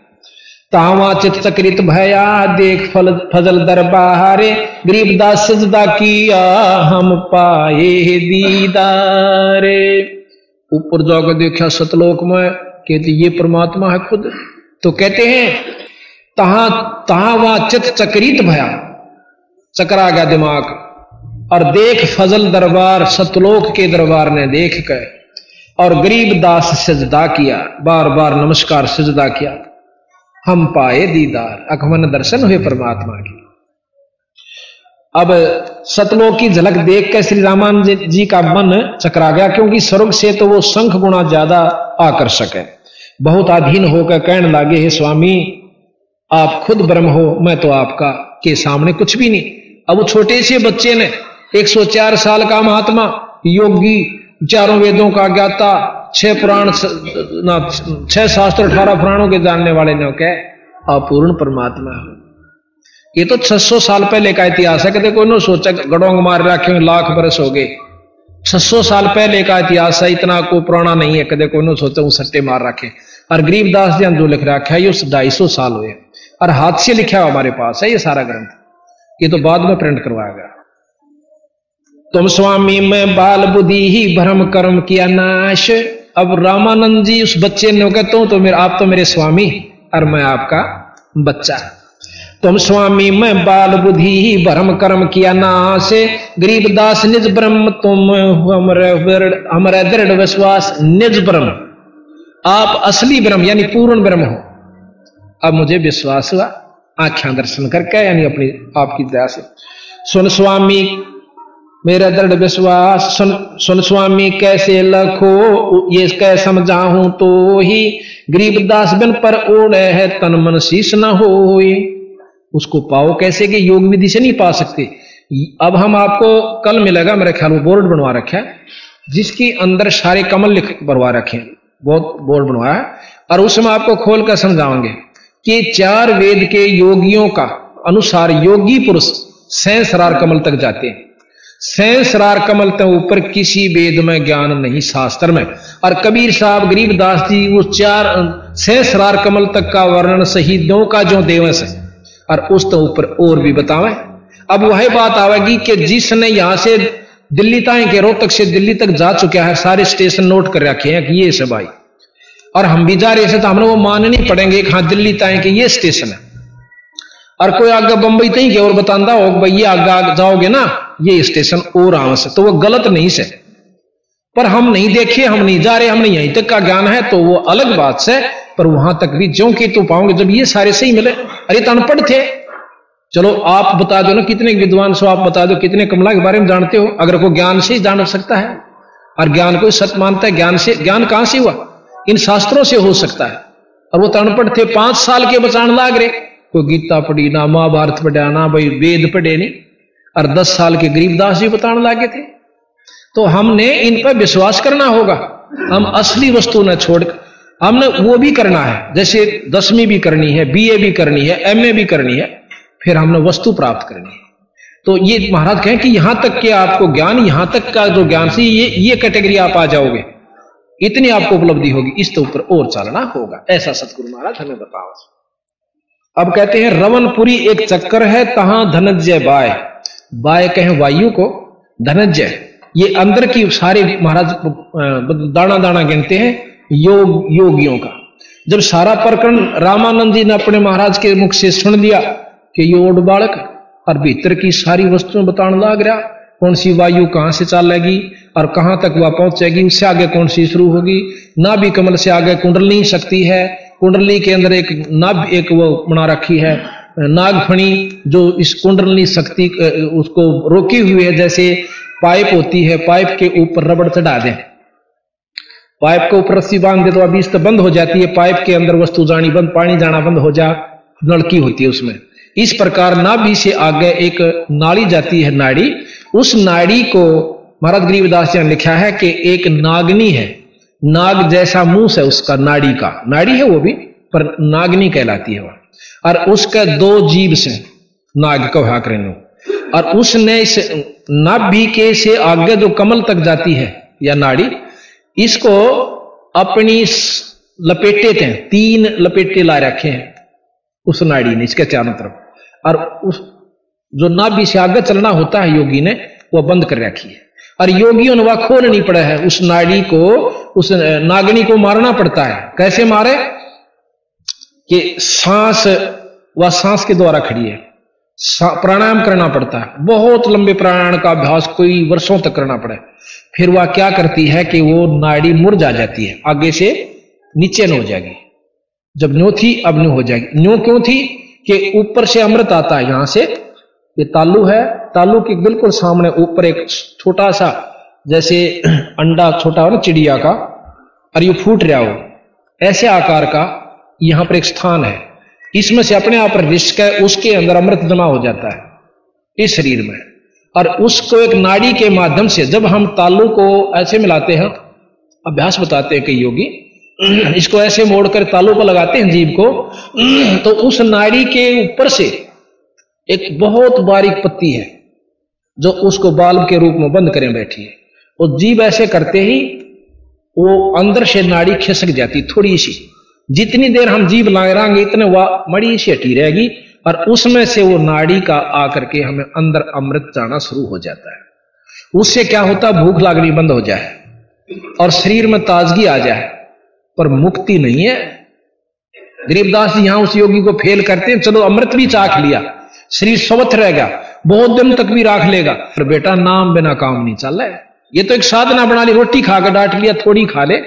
तावा चित चक्रित भया, देख फल फजल दरबारे गरीबदास सजदा किया, हम पाए दीदारे। ऊपर जाकर देखा, सतलोक में कहते, ये परमात्मा है खुद। तो कहते हैं, तहा तहा चित चक्रित भया चकरा गया दिमाग। और देख फजल दरबार, सतलोक के दरबार ने देख कर, और गरीब दास सजदा किया बार बार नमस्कार सजदा किया। हम पाए दीदार अखमन दर्शन हुए परमात्मा की। अब सतलोक की झलक देख कर श्री रामान जी का मन चकरा गया, क्योंकि स्वर्ग से तो वो संख गुणा ज़्यादा आकर्षक है। बहुत अधीन होकर कहने लगे, हे स्वामी, आप खुद ब्रह्म हो, मैं तो आपका के सामने कुछ भी नहीं। अब छोटे से बच्चे ने 104 साल का महात्मा, योगी, चारों वेदों का ज्ञाता छह पुराण ना, छह शास्त्र अठारह पुराणों के जानने वाले ने कह, अपूर्ण परमात्मा है। ये तो 600 साल पहले का इतिहास है, कहते कोई ना सोचा, गड़ोंग मार रखे, लाख बरस हो गए। 600 साल पहले का इतिहास है, इतना को पुराना नहीं है कदे कोई ना सोचा वो सट्टे मार रखे। और गरीबदास जी जो लिख रखा है, ये ढाई सौ साल हुए। और हाथ से लिखा हुआ हमारे पास, है ये सारा ग्रंथ। ये तो बाद में प्रिंट करवाया गया। तुम स्वामी में बाल बुद्धि ही भ्रम कर्म किया नाश। अब रामानंद जी उस बच्चे ने कहते हो तो मेरे, आप तो मेरे स्वामी और मैं आपका बच्चा। तुम स्वामी, में बाल बुद्धि ही भ्रम कर्म किया नाश। गरीबदास निज ब्रह्म तुम हमारे दृढ़ विश्वास, निज ब्रह्म आप असली ब्रह्म यानी पूर्ण ब्रह्म हो। अब मुझे विश्वास हुआ आख्या दर्शन करके, यानी अपनी, आपकी दया से। सुन स्वामी मेरा दृढ़ विश्वास, सुन सुन स्वामी, कैसे लखो? ये कह समझाऊं? तो ही गरीब दास बिन पर ओढ़ है, तन मन शीश न हो उसको पाओ कैसे कि योग विधि से नहीं पा सकते? अब हम आपको कल मिलेगा, मेरे ख्याल में बोर्ड बनवा रखा है, जिसके अंदर सारे कमल लिख, बनवा रखे बहुत बोर्ड बनवाया है। और उसमें आपको खोल कर समझाओगे कि चार वेद के योगियों का अनुसार योगी पुरुष सैंसरार कमल तक जाते हैं। सहस्रार कमल तो ऊपर किसी वेद में ज्ञान नहीं, शास्त्र में। और कबीर साहब गरीबदास जी, वो चार सहस्रार कमल तक का वर्णन शहीदों का जो देवस है। और उस तो ऊपर और भी बतावे। अब वह बात आवेगी कि जिसने यहाँ से दिल्ली तक के रोहतक से दिल्ली तक जा चुका है, सारे स्टेशन नोट कर रखे हैं कि ये सब आई और हम भी जा रहे थे तो हमने वो मानने पड़ेंगे हाँ दिल्ली तक के ये स्टेशन है। और कोई आगे बंबई तई के और बताता हो भाई ये आगे आगे जाओगे ना, ये स्टेशन और आवस तो वो गलत नहीं से। पर हम नहीं देखे, हम नहीं जा रहे हमने यहीं तक का ज्ञान है तो वो अलग बात से, पर वहाँ तक भी जो कि तो पाओगे, जब ये सारे सही मिले। अरे तो अनपढ़ थे। चलो आप बता दो ना, कितने विद्वान सो आप बता दो, कितने कमला के बारे में जानते हो? अगर कोई ज्ञान से ही जान सकता है। और ज्ञान को सत्य मानता है, ज्ञान से, ज्ञान कहाँ से हुआ? इन शास्त्रों से हो सकता है। और वो तो अनपढ़ थे, पाँच साल के बचान लाग रहे। कोई गीता पढ़ी, ना महाभारत पढ़ा ना भाई वेद पढ़े नहीं और दस साल के गरीबदास जी बताने लागे थे। तो हमने इन पर विश्वास करना होगा। हम असली वस्तु न छोड़कर, हमने वो भी करना है। जैसे दसवीं भी करनी है, बीए भी करनी है, एमए भी करनी है, फिर हमने वस्तु प्राप्त करनी है। तो ये महाराज कहें कि यहाँ तक के आपको ज्ञान, यहाँ तक का जो ज्ञान से ये ये कैटेगरी आप आ जाओगे। इतनी आपको उपलब्धि होगी, इस तो ऊपर और चलना होगा। ऐसा सतगुरु महाराज हमें बताओ। अब कहते हैं रवनपुरी एक चक्कर है तहां धनजय बाय? बाय कहें वायु को, धनजय। ये अंदर की सारे महाराज दाना दाना गिनते हैं, योग, योगियों का। जब सारा प्रकरण रामानंद जी ने अपने महाराज के मुख से सुन लिया कि ये ओड बालक और भीतर की सारी वस्तुएँ बताने लग रहा, कौन सी वायु कहाँ से चलेगी और कहाँ तक वह पहुंचेगी उससे आगे कौन सी शुरू होगी? ना भी कमल से आगे कुंडलनी शक्ति है। कुंडली के अंदर एक नाभ एक वो बना रखी है। नागफणी जो इस कुंडली शक्ति, उसको रोकी हुई है, जैसे पाइप होती है, पाइप के ऊपर रबड़ चढ़ा दें। पाइप के ऊपर रस्सी बाँध दे तो अभी इस बंद हो जाती है, पाइप के अंदर वस्तु जानी बंद, पानी जाना बंद हो जा, नलकी होती है उसमें। इस प्रकार नाभि से आगे एक नाड़ी जाती है नाड़ी। उस नाड़ी को महाराज गरीबदास जी ने लिखा है कि एक नागनी है। नाग जैसा मुँह है उसका नाड़ी का। नाड़ी है वो भी, पर नागनी कहलाती है वह। और उसके दो जीव से नाग कहा करें और उसने इस नाभि के से आगे जो कमल तक जाती है, या नाड़ी, इसको अपनी लपेटे थे, तीन लपेटे ला रखे हैं उस नाड़ी ने, इसके चारों तरफ़। और उस जो नाभि से आगे चलना होता है योगी ने वह बंद कर रखी है। और योगियों ने वह खोलनी पड़े है। उस नाड़ी को, उस नागनी को मारना पड़ता है। कैसे मारे? कि सांस, वह सांस के द्वारा खड़ी है। प्राणायाम करना पड़ता है। बहुत लंबे प्राणायाम का अभ्यास कोई वर्षों तक करना पड़े। फिर वह क्या करती है कि वो नाड़ी मुरझा जाती है। आगे से नीचे न हो जाएगी। जब न्यो थी अब न्यू हो जाएगी। न्यो क्यों थी? कि ऊपर से अमृत आता है, यहाँ से ये तालू है। तालू के बिल्कुल सामने ऊपर एक छोटा सा जैसे अंडा छोटा हो ना, चिड़िया का, और ये फूट रहा हो। ऐसे आकार का यहाँ पर एक स्थान है। इसमें से अपने आप रिस्क है, उसके अंदर अमृत जमा हो जाता है, इस शरीर में। और उसको एक नाड़ी के माध्यम से जब हम तालू को ऐसे मिलाते हैं, अभ्यास बताते हैं कई योगी, इसको ऐसे मोड़कर तालू को लगाते हैं जीव को तो उस नाड़ी के ऊपर से एक बहुत बारीक पत्ती है, जो उसको बाल के रूप में बंद करें बैठी है। और जीव ऐसे करते ही, वो अंदर से नाड़ी खिसक जाती थोड़ी सी। जितनी देर हम जीव लाए लाएँगे, इतने वह मड़ी सी हटी रहेगी, और उसमें से वो नाड़ी का आकर के हमें अंदर अमृत जाना शुरू हो जाता है। उससे क्या होता, भूख लागनी बंद हो जाए, और शरीर में ताजगी आ जाए, पर मुक्ति नहीं है। गरीबदास जी यहाँ उस योगी को फेल करते हैं, चलो अमृत भी चाख लिया। शरीर स्वस्थ रहेगा, बहुत दिन तक भी राख लेगा। पर बेटा, नाम बिना काम नहीं चल रहा है। ये तो एक साधना बना ली, रोटी खा के डांट लिया, थोड़ी खा ले।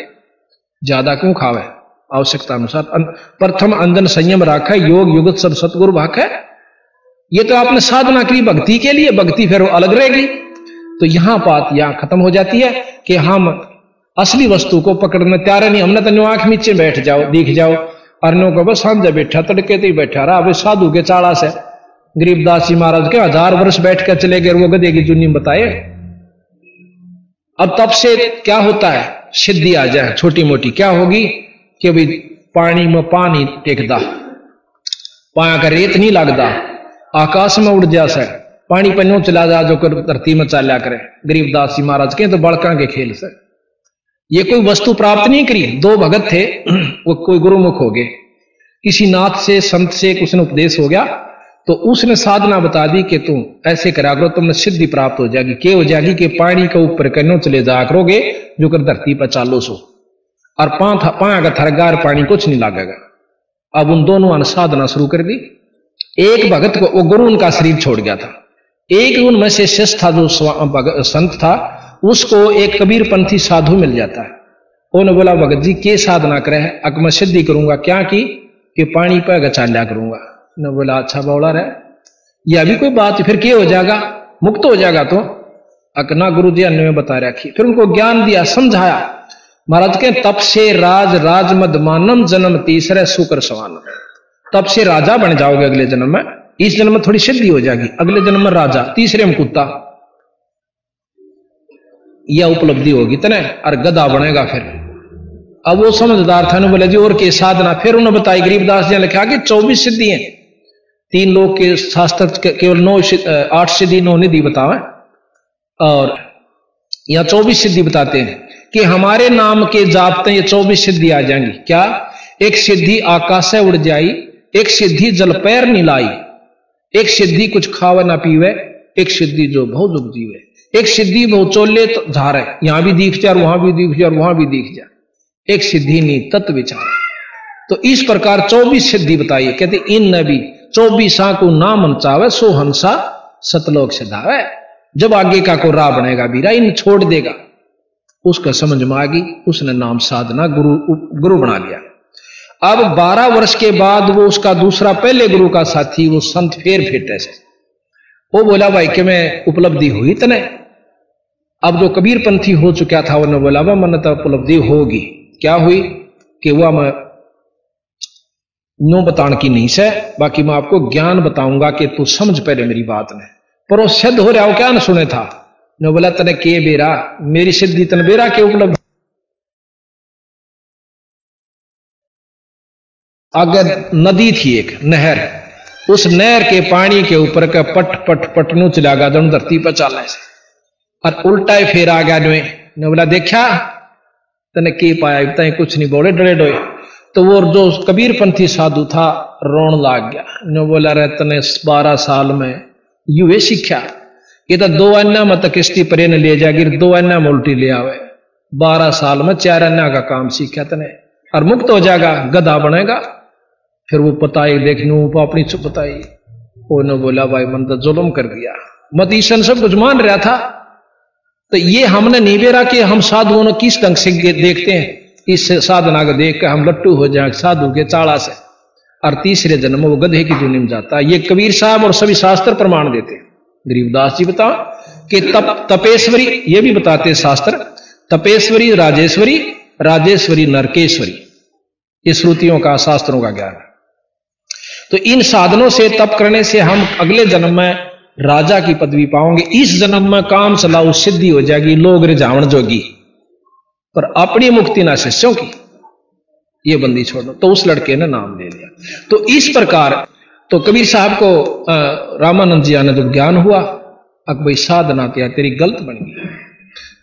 ज़्यादा क्यों खावे? आवश्यकता अनुसार प्रथम अंजन संयम राखा, योग, युगत सब सतगुरु है। ये तो आपने साधना की, भक्ति के लिए, भक्ति फिर अलग रहेगी। तो यहाँ बात यहाँ खत्म हो जाती है कि हम असली वस्तु को पकड़ने तैयार नहीं। हमने तो आँख नीचे बैठ जाओ, दिख जाओ। अर्नो को बस समझ बैठा, तड़के तो बैठा रहा अभी साधु के चाड़ा से गरीबदास जी महाराज के हज़ार वर्ष बैठ कर चले गए वो गदे की जुनी बताए। अब तब से क्या होता है? सिद्धि आ जाए छोटी मोटी क्या होगी? कि अभी पानी में पानी टेकदा। पाया का रेत नहीं लगता आकाश में उड़ जा सर पानी पन्नो चला जा, जो कर धरती में चाल्या करे। गरीबदास जी महाराज के तो बड़का के खेल से। ये कोई वस्तु प्राप्त नहीं करी। दो भगत थे, वो कोई गुरुमुख हो गए। किसी नाथ से, संत से कुछ ने उपदेश हो गया। तो उसने साधना बता दी कि तुम ऐसे करा करो तुमने सिद्धि प्राप्त हो जाएगी। क्या हो जाएगी कि पानी के ऊपर कन्नो चले जा करोगे, जो कर धरती पर चालो सो। और पाँच पाया का थरगार पानी कुछ नहीं लागेगा। अब उन दोनों ने साधना शुरू कर दी। एक भगत को, वो गुरु उनका शरीर छोड़ गया था। एक उनमें से शिष्य था, जो संत था, उसको एक कबीर पंथी साधु मिल जाता है। उन्होंने बोला, भगत जी, के साधना करे अक मैं सिद्धि करूँगा क्या की? कि पानी पर गचाल्या करूँगा। ने बोला अच्छा बौला रहे। यह भी कोई बात फिर क्या हो जाएगा? मुक्त हो जाएगा तो? अकना गुरु जी अन्य में बता रखी फिर उनको ज्ञान दिया, समझाया। महाराज के तप से राज राज मद मानम जन्म तीसरे सुकर सवान तब से राजा बन जाओगे अगले जन्म में। इस जन्म में थोड़ी सिद्धि हो जाएगी। अगले जन्म में राजा, तीसरे में कुत्ता। यह उपलब्धि होगी तने और गदा बनेगा फिर। अब वो समझदार था बोले, जी, और के साधना? फिर उन्होंने बताई, गरीबदास जी ने लिखा कि चौबीस सिद्धि हैं। तीन लोग के शास्त्र केवल नौ आठ सिद्धि नौ निधि बतावे। और यहाँ चौबीस सिद्धि बताते हैं कि हमारे नाम के जापते ये चौबीस सिद्धि आ जाएँगी। क्या? एक सिद्धि आकाश से उड़ जाई, एक सिद्धि जल पैर लाई, एक सिद्धि कुछ खावे ना पीवे, एक सिद्धि जो बहुत दुख जीवे। एक सिद्धि बहुत चोले तो झारे, यहाँ भी दीख जा, वहाँ भी दिख जा, वहाँ भी दीख जा। एक सिद्धि नहीं, तत्व विचार। तो इस प्रकार चौबीस सिद्धि बताइए कहते इन नबी चौबीसा को नाम मन चावे सो हंसा सतलोक से धावे। जब आगे का को राह बनेगा बीरा इन छोड़ देगा। उसका समझ में आ गई, उसने नाम साधना गुरु गुरु बना लिया। अब 12 वर्ष के बाद वो उसका दूसरा पहले गुरु का साथी, वो संत फेर फेटे से वो बोला, भाई, कि मैं उपलब्धि हुई तने अब जो कबीर पंथी हो चुका था, उन्होंने बोला, वह मन तो उपलब्धि होगी। क्या हुई? कि वह मैं नो बताने की नहीं से, बाकी मैं आपको ज्ञान बताऊँगा कि तू समझ पहले मेरी बात ने। पर सिद्ध हो रहा हो क्या न सुने था? ने बोला, तने के बेरा? मेरी सिद्धि तन बेरा के उपलब्ध? अगर नदी थी एक, नहर। उस नहर के पानी के ऊपर का पट पट, पटनू चला गया दोनों धरती पर चालने से और उल्टा फेर आ गया ने बोला, देखा? तने के पाया तय कुछ नहीं बोले, डरे डोए तो वो जो कबीर पंथी साधु था रोन लाग गया। ने बोला रहे तने बारह साल में यू सीखा। ये तो दो अन्ना मत किश्ती परे ने ले जाएगी, दो अन्ना में उल्टी ले आवे। बारह साल में चार अन्ना का काम सीखा तने। और मुक्त हो जाएगा, गधा बनेगा। फिर वो पताई देखने, वो अपनी चुप बताई ने बोला, भाई, मन तो जुलम कर दिया मत ईशन सब कुछ मान रहा था। तो ये हमने नहीं बेरा कि हम साधुओं ने किस ढंग से देखते हैं? इस साधना को देख कर हम लट्टू हो जाए, साधु के चाड़ा से। और तीसरे जन्म वो गधे की दुनिया में जाता ये कबीर साहब और सभी शास्त्र प्रमाण देते हैं। गरीबदास जी बताओ कि तप, तपेश्वरी, ये भी बताते शास्त्र, तपेश्वरी, राजेश्वरी राजेश्वरी, नरकेश्वरी। ये श्रुतियों का, शास्त्रों का ज्ञान है। तो इन साधनों से, तप करने से हम अगले जन्म में राजा की पदवी पाओगे इस जन्म में काम चलाओ सिद्धि हो जाएगी, लोग रिझावण जोगी। पर अपनी मुक्ति ना शिष्यों की, ये बंदी छोड़ो तो उस लड़के ने नाम ले लिया। तो इस प्रकार तो कबीर साहब को रामानंद जी आने जब ज्ञान हुआ अक भाई साधना किया, तेरी गलत बन गई।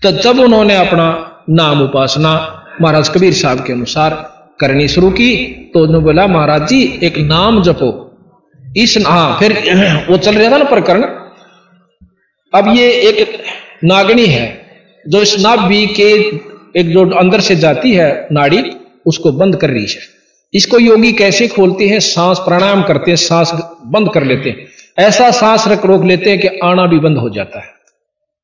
तो जब उन्होंने अपना नाम उपासना महाराज कबीर साहब के अनुसार करनी शुरू की तो उन्होंने बोला, महाराज जी, एक नाम जपो। इस हाँ फिर वो चल रहा था ना प्रकरण। अब ये एक नागणी है, जो इस नाभि के एक जो अंदर से जाती है नाड़ी, उसको बंद कर रही है। इसको योगी कैसे खोलते हैं? सांस प्राणायाम करते हैं, सांस बंद कर लेते हैं। ऐसा सांस रख रोक लेते हैं कि आना भी बंद हो जाता है।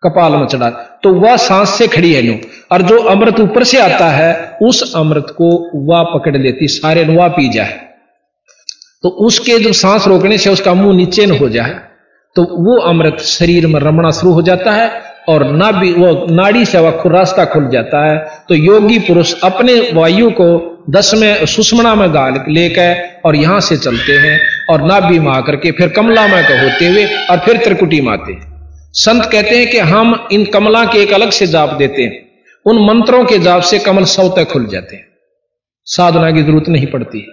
कपाल में चढ़ा तो वह सांस से खड़ी है नो और जो अमृत ऊपर से आता है, उस अमृत को वह पकड़ लेती, सारे नुआ पी जाए। तो उसके जो सांस रोकने से उसका मुँह नीचे न हो जाए तो वो अमृत शरीर में रमना शुरू हो जाता है और ना भी वो नाड़ी से वह रास्ता खुल जाता है तो योगी पुरुष अपने वायु को दस में सुषमणा में गाल लेकर और यहाँ से चलते हैं और नाभि में आकर के फिर कमला में होते हुए और फिर त्रिकुटी में आते हैं। संत कहते हैं कि हम इन कमला के एक अलग से जाप देते हैं। उन मंत्रों के जाप से कमल सौ तक खुल जाते हैं। साधना की ज़रूरत नहीं पड़ती।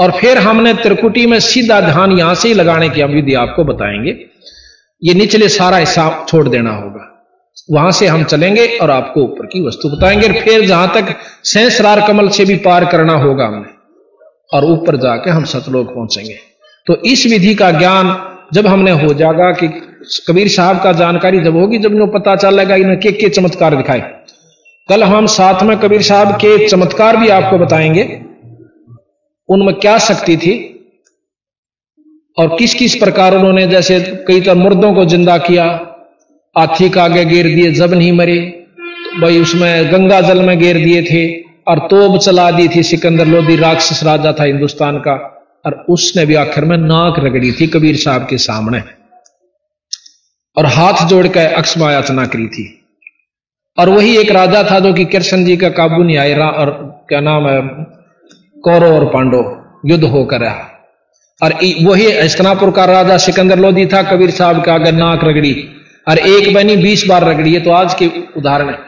और फिर हमने त्रिकुटी में सीधा ध्यान यहाँ से ही लगाने की विधि आपको बताएँगे। ये निचले सारा हिस्सा छोड़ देना होगा। वहाँ से हम चलेंगे और आपको ऊपर की वस्तु बताएँगे। फिर जहाँ तक सहसरार कमल से भी पार करना होगा हमें और ऊपर जाके हम सतलोक पहुँचेंगे। तो इस विधि का ज्ञान जब हमने हो जाएगा कि कबीर साहब का जानकारी जब होगी, जब इन्हें पता चलेगा, इन्हें के के चमत्कार दिखाए। कल हम साथ में कबीर साहब के चमत्कार भी आपको बताएँगे। उनमें क्या शक्ति थी और किस किस प्रकार उन्होंने जैसे कई तरह मुर्दों को ज़िंदा किया हाथी का आगे गिर दिए, जब नहीं मरे तो भाई उसमें गंगा जल में गिर दिए थे और तोब चला दी थी सिकंदर लोधी, राक्षस राजा था हिंदुस्तान का, और उसने भी आखिर में नाक रगड़ी थी कबीर साहब के सामने। और हाथ जोड़ जोड़कर अक्षमा याचना करी थी। और वही एक राजा था जो कि कृष्ण जी का काबू नहीं आए और क्या नाम है, कौरव और पांडव युद्ध होकर रहा। और वही हस्तनापुर का राजा सिकंदर लोधी था, कबीर साहब का आगे नाक रगड़ी। और एक बनी बीस बार रगड़ी है तो आज के उदाहरण है।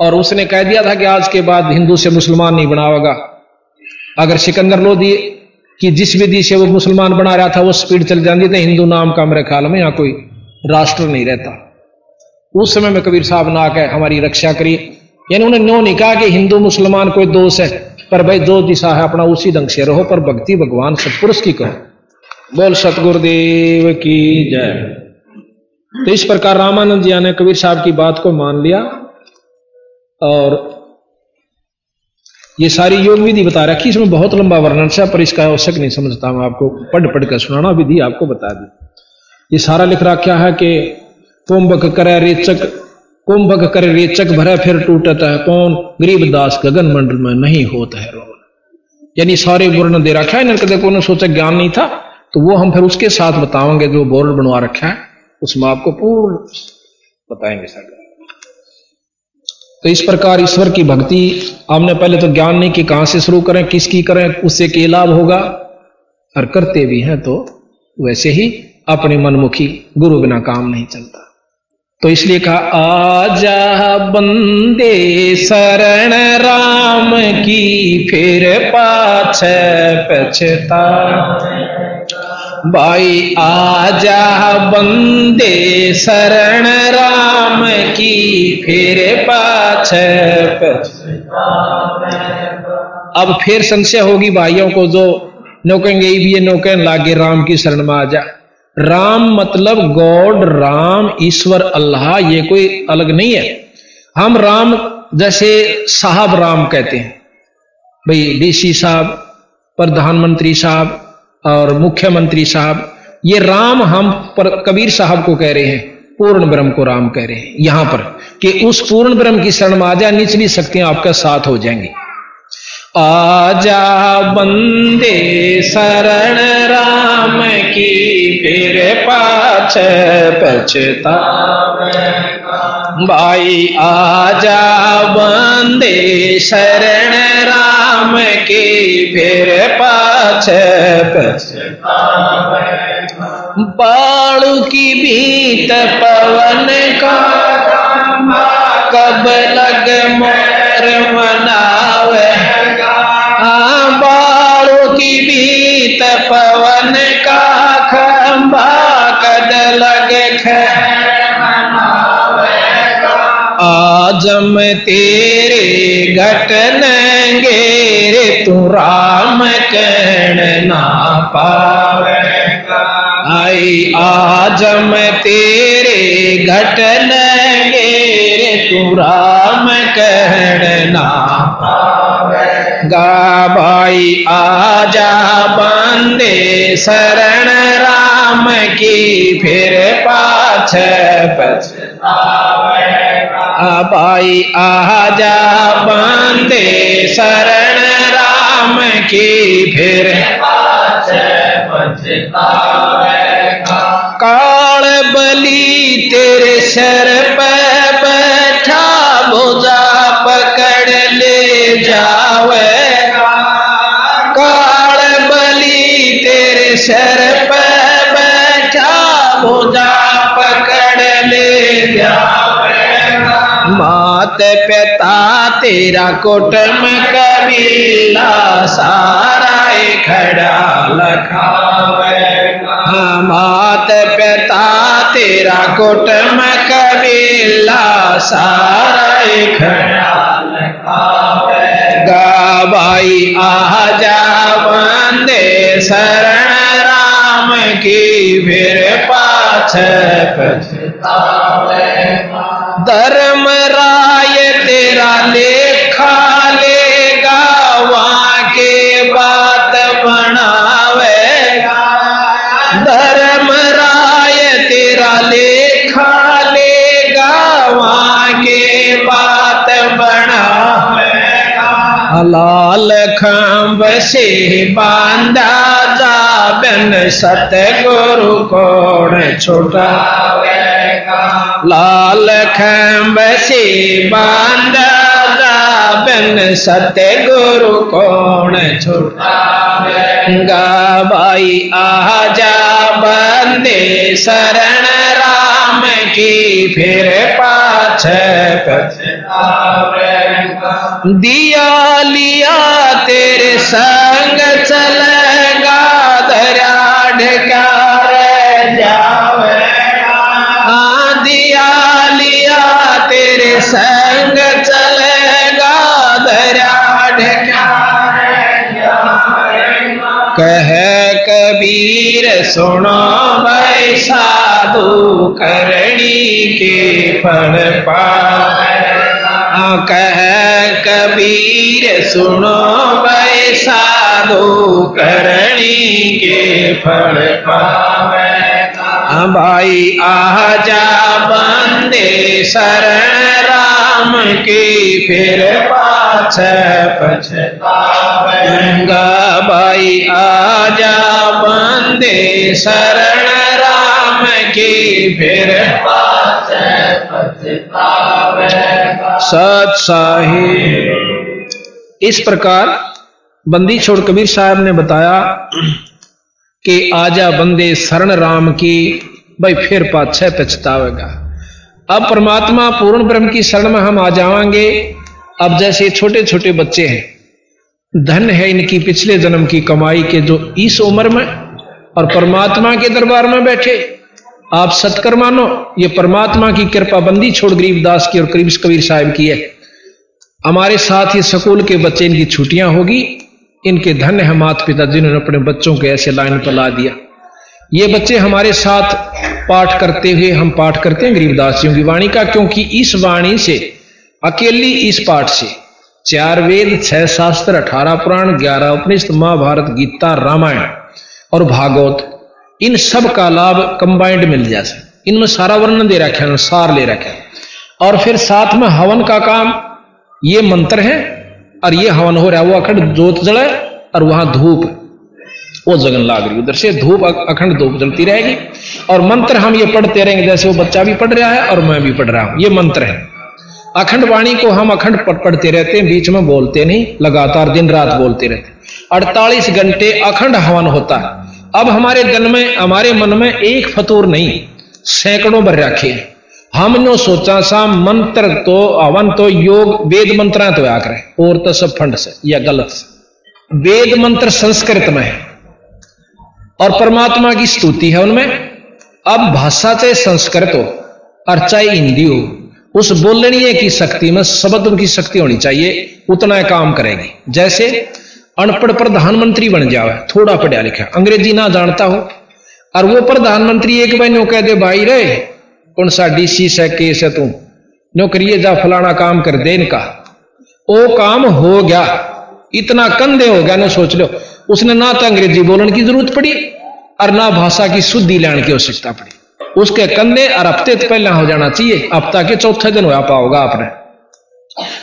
और उसने कह दिया था कि आज के बाद हिंदू से मुसलमान नहीं बनावेगा अगर सिकंदर लोधी कि जिस विधि से वो मुसलमान बना रहा था, वो स्पीड चल जाती थी, हिंदू नाम का मेरे ख्याल में यहाँ कोई राष्ट्र नहीं रहता। उस समय में कबीर साहब ना कह हमारी रक्षा करी। यानी उन्हें नो नहीं कहा कि हिंदू मुसलमान कोई दोष है, पर भाई दो दिशा है, अपना उसी ढंग से रहो, पर भक्ति भगवान सतपुरुष की करो। बोल सतगुरुदेव की जय। तो इस प्रकार रामानंद जी ने कबीर साहब की बात को मान लिया और ये सारी योग विधि बता रखी। इसमें बहुत लंबा वर्णन है, पर इसका आवश्यक नहीं समझता मैं आपको पढ़ पढ़ कर सुनाना विधि आपको बता दी। ये सारा लिख रहा क्या है कि कुंभक करे रेचक, कुंभक करे रेचक भरे फिर टूटत है कौन? गरीब दास गगन मंडल में नहीं होता है यानी सारे वर्ण दे रखा है इन्होंने को सोचा ज्ञान नहीं था तो वो हम फिर उसके साथ बताओगे जो बोर्ड बनवा रखा है। उसमें आपको पूर्ण बताएँगे सर। तो इस प्रकार ईश्वर की भक्ति, हमने पहले तो ज्ञान नहीं कि कहाँ से शुरू करें, किसकी करें, उससे क्या लाभ होगा? और करते भी हैं तो वैसे ही अपने मनमुखी गुरु बिना काम नहीं चलता। तो इसलिए कहा, आजा बंदे शरण राम की फिर पाछ पछता। भाई आजा बंदे शरण राम की फिर पाछ अब फिर संशय होगी भाइयों को जो नौकेंगे भी ये नौकन लागे राम की शरण में आ जा राम मतलब गॉड, राम, ईश्वर, अल्लाह, ये कोई अलग नहीं है। हम राम जैसे साहब राम कहते हैं। भाई डीसी साहब, प्रधानमंत्री साहब और मुख्यमंत्री साहब, ये राम हम पर, कबीर साहब को कह रहे हैं, पूर्ण ब्रह्म को राम कह रहे हैं, यहाँ पर, कि उस पूर्ण ब्रह्म की शरण में आ जाए निचली शक्तियाँ आपका साथ हो जाएँगी। आजा बंदे शरण राम की, फिर पाछ पछता। भाई आजा बंदे शरण राम की, फिर पाछ बाणु की बीत पवन का कब लग मोर मनावे? पवन का खंबा कद लग आज़म तेरे घटन रे, तू राम कहन ना पावे। आई आज़म तेरे घटन रे, तू राम कहन ना पावे। गा भाई आजा बंदे शरण राम की फिर पाछ भाई आजा बंदे शरण राम की फिर काल बली तेरे सर पे बैठा बोझा पकड़ ले जावे। सर पे बैठा बोझा पकड़ ले जावे मात पिता, तेरा कुटुम कबीला सारा खड़ा लखावे। मात पिता, तेरा कुटुम कबीला सारा खड़ा। गाबाई आ जावंदे शरण राम की फिर पाछ धर्म राय तेरा लेखा लेगा वहाँ के बात बनावेगा के बात बनावेगा लाल खम्ब से बांधा जा बन सतगुरु कोण छुटावेगा लाल खम्ब से बांधा बन सत्य गुरु कौन छुटावेगा भाई आजा बंदे शरण राम की फिर पाछ दिया लिया तेरे संग चलेगा दरिया ढकार जावेगा दिया लिया तेरे संग चलेगा दरिया कह कबीर, सुनो भाई साधु करणी के फल पावेगा कह कबीर, सुनो वैसा साधु करणी के फल पावे भाई, आजा बंदे शरण राम की फिर पाछ पछतावेगा भाई, आजा बंदे शरण राम की फिर पाछ सत साहिब इस प्रकार बंदी छोड़ कबीर साहब ने बताया कि आजा बंदे शरण राम की, भाई फिर पाछे पछतावेगा। अब परमात्मा पूर्ण ब्रह्म की शरण में हम आ जाएँगे अब जैसे छोटे छोटे बच्चे हैं, धन है इनकी पिछले जन्म की कमाई के जो इस उम्र में और परमात्मा के दरबार में बैठे। आप सत्कर मानो, ये परमात्मा की कृपा बंदी छोड़ गरीबदास की और करीब कबीर साहब की है। हमारे साथ ही स्कूल के बच्चे, इनकी छुट्टियाँ होगी, इनके धन्य है माता पिता जिन्होंने अपने बच्चों को ऐसे लाइन पर ला दिया। ये बच्चे हमारे साथ पाठ करते हुए, हम पाठ करते हैं गरीबदासियों की वाणी का, क्योंकि इस वाणी से, अकेली इस पाठ से, चार वेद, छह शास्त्र, अठारह पुराण, ग्यारह उपनिषद, महाभारत, गीता, रामायण और भागवत इन सब का लाभ कंबाइंड मिल जाए इनमें सारा वर्णन दे रखे है सार ले रखे और फिर साथ में हवन का काम, ये मंत्र है, और ये हवन हो रहा है, वो अखंड जोत जले और वहाँ धूप वो जगन लाग रही उधर से धूप अखंड धूप जलती रहेगी। और मंत्र हम ये पढ़ते रहेंगे, जैसे वो बच्चा भी पढ़ रहा है, और मैं भी पढ़ रहा हूँ। ये मंत्र है। अखंड वाणी को हम अखंड पढ़ते रहते हैं, बीच में बोलते नहीं, लगातार दिन रात बोलते रहते अड़तालीस घंटे अखंड हवन होता है। अब हमारे दिन में, हमारे मन में एक फतूर नहीं, सैकड़ों भर रखे हमने सोचा सा, मंत्र तो हवन तो योग, वेद मंत्र तो आकर और तो सब फंड से, या गलत से। वेद मंत्र संस्कृत में है। और परमात्मा की स्तुति है उनमें। अब भाषा चाहे संस्कृत हो, और चाहे हिंदी हो, उस बोलने की शक्ति में, शब्द की शक्ति होनी चाहिए, उतना काम करेगी। जैसे अनपढ़ प्रधानमंत्री बन जाए थोड़ा पढ़ा लिखा अंग्रेज़ी ना जानता हो, और वो प्रधानमंत्री एक बहनों कह दे, भाई रे कौन सा डीसी से केस है तू नौकरी जा फलाना काम कर दे इनका। वो काम हो गया, इतना कंधे हो गया ना सोच लो। उसने ना तो अंग्रेज़ी बोलने की ज़रूरत पड़ी, और ना भाषा की शुद्धि लेने की आवश्यकता पड़ी। उसके कंधे और हफ़्ते तो पहले हो जाना चाहिए, हफ़्ता के चौथे दिन हो पाओगा आपने।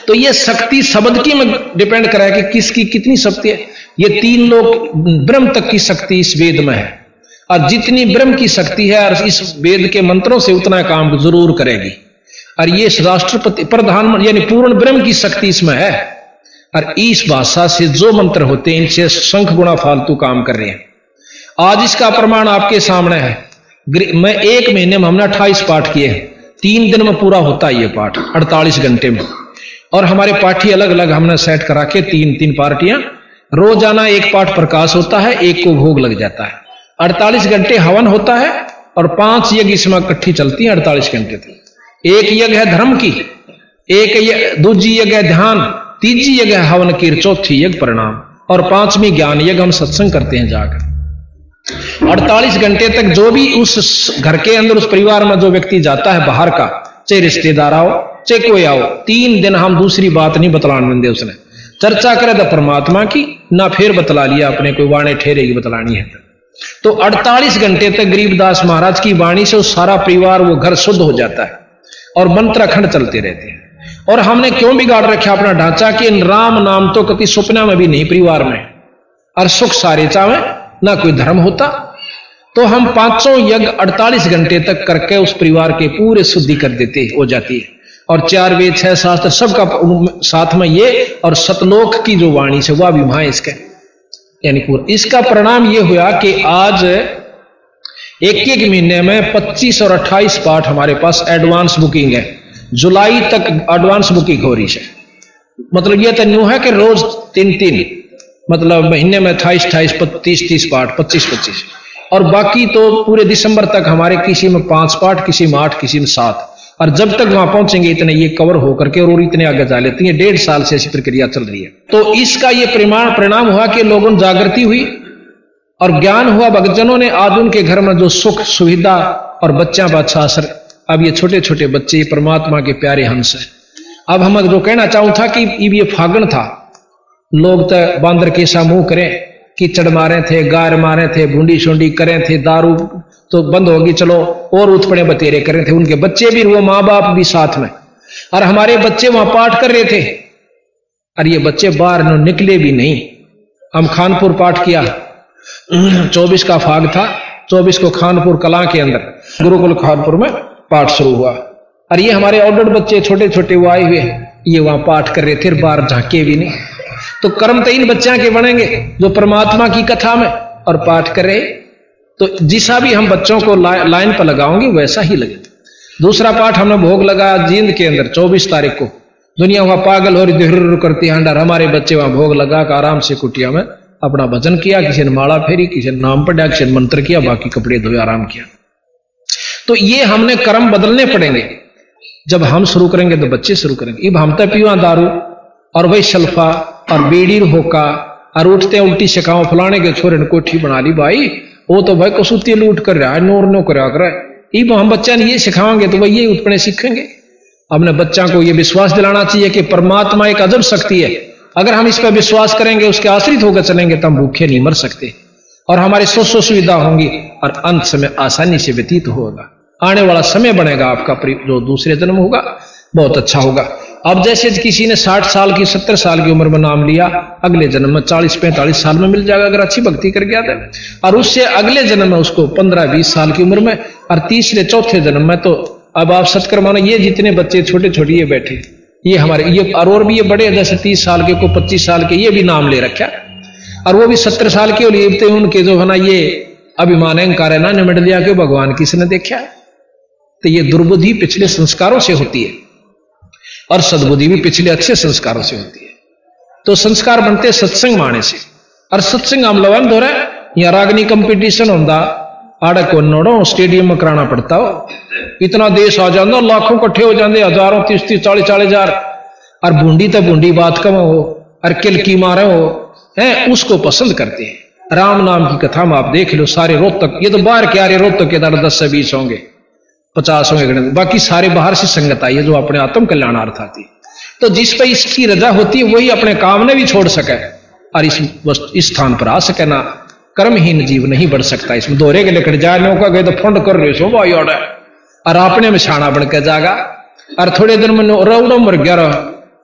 तो ये शक्ति शब्द की में डिपेंड करा है कि किसकी कितनी शक्ति है। ये तीन लोग ब्रह्म तक की शक्ति इस वेद में है। और जितनी ब्रह्म की शक्ति है और इस वेद के मंत्रों से उतना काम ज़रूर करेगी। और ये राष्ट्रपति प्रधानमंत्री यानी पूर्ण ब्रह्म की शक्ति इसमें है। और इस भाषा से जो मंत्र होते हैं, इनसे शंख गुणा फालतू काम कर रहे हैं। आज इसका प्रमाण आपके सामने है। मैं एक महीने में हमने अट्ठाईस पाठ किए हैं। तीन दिन में पूरा होता है ये पाठ, अड़तालीस घंटे में। और हमारे पाठी अलग अलग हमने सेट करा के तीन तीन पार्टियाँ रोज़ाना एक पाठ प्रकाश होता है, एक को भोग लग जाता है। अड़तालीस घंटे हवन होता है और पाँच यज्ञ इसमें इकट्ठी चलती है अड़तालीस घंटे तक। एक यज्ञ है धर्म की, एक दूजी यज्ञ है ध्यान, तीजी यज्ञ है हवन की, चौथी यज्ञ परिणाम। और पांचवी ज्ञान यज्ञ हम सत्संग करते हैं जाकर। अड़तालीस घंटे तक जो भी उस घर के अंदर, उस परिवार में जो व्यक्ति जाता है बाहर का चाहे रिश्तेदार आओ, चाहे कोई आओ, तीन दिन हम दूसरी बात नहीं बतलाने दे उसने। चर्चा करे तो परमात्मा की, ना फिर बतला लिया अपने कोई वाणे ठहरे की बतलानी है तो। 48 घंटे तक गरीबदास महाराज की वाणी से उस सारा परिवार, वो घर शुद्ध हो जाता है और मंत्र अखंड चलते रहते हैं। और हमने क्यों बिगाड़ रखा अपना ढांचा कि इन राम नाम तो कभी सुपना में भी नहीं, परिवार में। और सुख सारे चावे ना कोई धर्म होता तो हम पाँचों यज्ञ 48 घंटे तक करके उस परिवार के पूरे शुद्धि कर देते हो जाती है। और चार वेद, छह शास्त्र, सबका साथ में ये और सतलोक की जो वाणी से, वह वहाँ इसका। यानी पूरा। इसका परिणाम ये हुआ कि आज एक एक महीने में 25 और 28 पाठ हमारे पास एडवांस बुकिंग है। जुलाई तक एडवांस बुकिंग हो रही है। मतलब यह तो न्यू है कि रोज तीन तीन मतलब महीने में अट्ठाईस अट्ठाईस तीस तीस पाठ, पच्चीस पच्चीस। और बाकी तो पूरे दिसंबर तक हमारे किसी में पाँच पाठ, किसी में आठ, किसी में सात। और जब तक वहाँ पहुँचेंगे, इतने ये कवर होकर के और इतने आगे जा लेती है। डेढ़ साल से ऐसी प्रक्रिया चल रही है। तो इसका ये परिमाण, परिणाम हुआ कि लोगों जागृति हुई और ज्ञान हुआ। भगतजनों ने आज उनके घर में जो सुख, सुविधा और बच्चा बादशाह असर अब ये छोटे छोटे बच्चे परमात्मा के प्यारे हंस है। अब हम जो कहना चाहूँ था कि ये फागण था, लोग तो बांदर के सा मुँह करें। कीचड़ मारे थे, गार मारे थे, भूडी शुंडी करे थे, दारू तो बंद होगी, चलो, और उत्पड़े बतेरे करे थे। उनके बच्चे भी वो माँ बाप भी साथ में। और हमारे बच्चे वहाँ पाठ कर रहे थे। और ये बच्चे बाहर निकले भी नहीं। हम खानपुर पाठ किया। चौबीस का फाग था। चौबीस को खानपुर कला के अंदर, गुरुकुल खानपुर में पाठ शुरू हुआ। और ये हमारे ऑर्डर बच्चे छोटे छोटे वो आए हुए ये वहाँ पाठ कर रहे थे बाहर झांके भी नहीं। तो कर्म तो इन बच्चा के बनेंगे जो परमात्मा की कथा में और पाठ करे तो जिसा भी हम बच्चों को ला, लाइन पर लगाओगे वैसा ही लगे। दूसरा पाठ हमने भोग लगाया जींद के अंदर चौबीस तारीख को। दुनिया वहाँ पागल हो रही धुर करती हंडर। हमारे बच्चे वहाँ भोग लगा कर आराम से कुटिया में अपना भजन किया किसी ने माला फेरी किसी ने नाम पढ़ा किसी ने मंत्र किया बाकी कपड़े धोए आराम किया। तो ये हमने कर्म बदलने पड़ेंगे। जब हम शुरू करेंगे तो बच्चे शुरू करेंगे। अब हम तो पीवा दारू और वही शल्फा और बेड़ी होका, और उठते उल्टी शिकाओ फलाने के छोरे ने कोठी बना ली भाई, वो तो भाई कसूती लूट कर रहा है, नोर नो कर रहा है। अब हम बच्चा ने ये सिखाएँगे तो वही उत्पन्न सीखेंगे। अपने बच्चा को ये विश्वास दिलाना चाहिए कि परमात्मा एक अजब शक्ति है। अगर हम इस पर विश्वास करेंगे, उसके आश्रित होकर चलेंगे तो हम भूखे नहीं मर सकते। और हमारी सो सो सुविधा होंगी, और अंत समय आसानी से व्यतीत होगा। आने वाला समय बनेगा आपका जो दूसरे जन्म होगा, बहुत अच्छा होगा। अब जैसे किसी ने साठ साल की, सत्तर साल की उम्र में नाम लिया, अगले जन्म में चालीस, पैंतालीस साल में मिल जाएगा, अगर अच्छी भक्ति कर गया था और उससे अगले जन्म में उसको पंद्रह, बीस साल की उम्र में, और तीसरे, चौथे जन्म में तो अब आप सत्कर मानो, ये जितने बच्चे छोटे छोटे ये बैठे, ये हमारे, ये और और भी ये बड़े जैसे तीस साल के को पच्चीस साल के, ये भी नाम ले रखा और वो भी सत्तर साल के और उनके जो है ना, ये अभिमान अहंकार है ना निमट दिया के भगवान किसने देखा तो ये दुर्बुद्धि पिछले संस्कारों से होती है। और सदबुद्धि भी पिछले अच्छे संस्कारों से होती है। तो संस्कार बनते सत्संग माने से। और सत्संग लोग दो रहे या रागनी कंपटीशन होता आड़े को नोड़ो स्टेडियम में कराना पड़ता हो। इतना देश आ जाता लाखों कट्ठे हो जाते हज़ारों तीस तीस चालीस चालीस हज़ार। और बूंदी तो बूंदी बात कम हो, और किलकी मारे हो, है, उसको पसंद करते हैं। राम नाम की कथा में आप देख लो, सारे रोहतक, ये तो बाहर के आ रहे रोहतक के दर दस से बीस होंगे। पचास होंगे बाकी सारे बाहर से संगत आई है जो अपने आत्म कल्याणार्थ आती तो जिस पर इसकी रजा होती है, वही अपने काम ने भी छोड़ सके और इस इस स्थान पर आ सके ना। कर्महीन जीव नहीं बढ़ सकता। इसमें दोहरे के लेकर जाए नौका गए तो फंड कर रहे सो भाई और और अपने में छाना बन के जागा। और थोड़े दिन में रौड़ो मर गया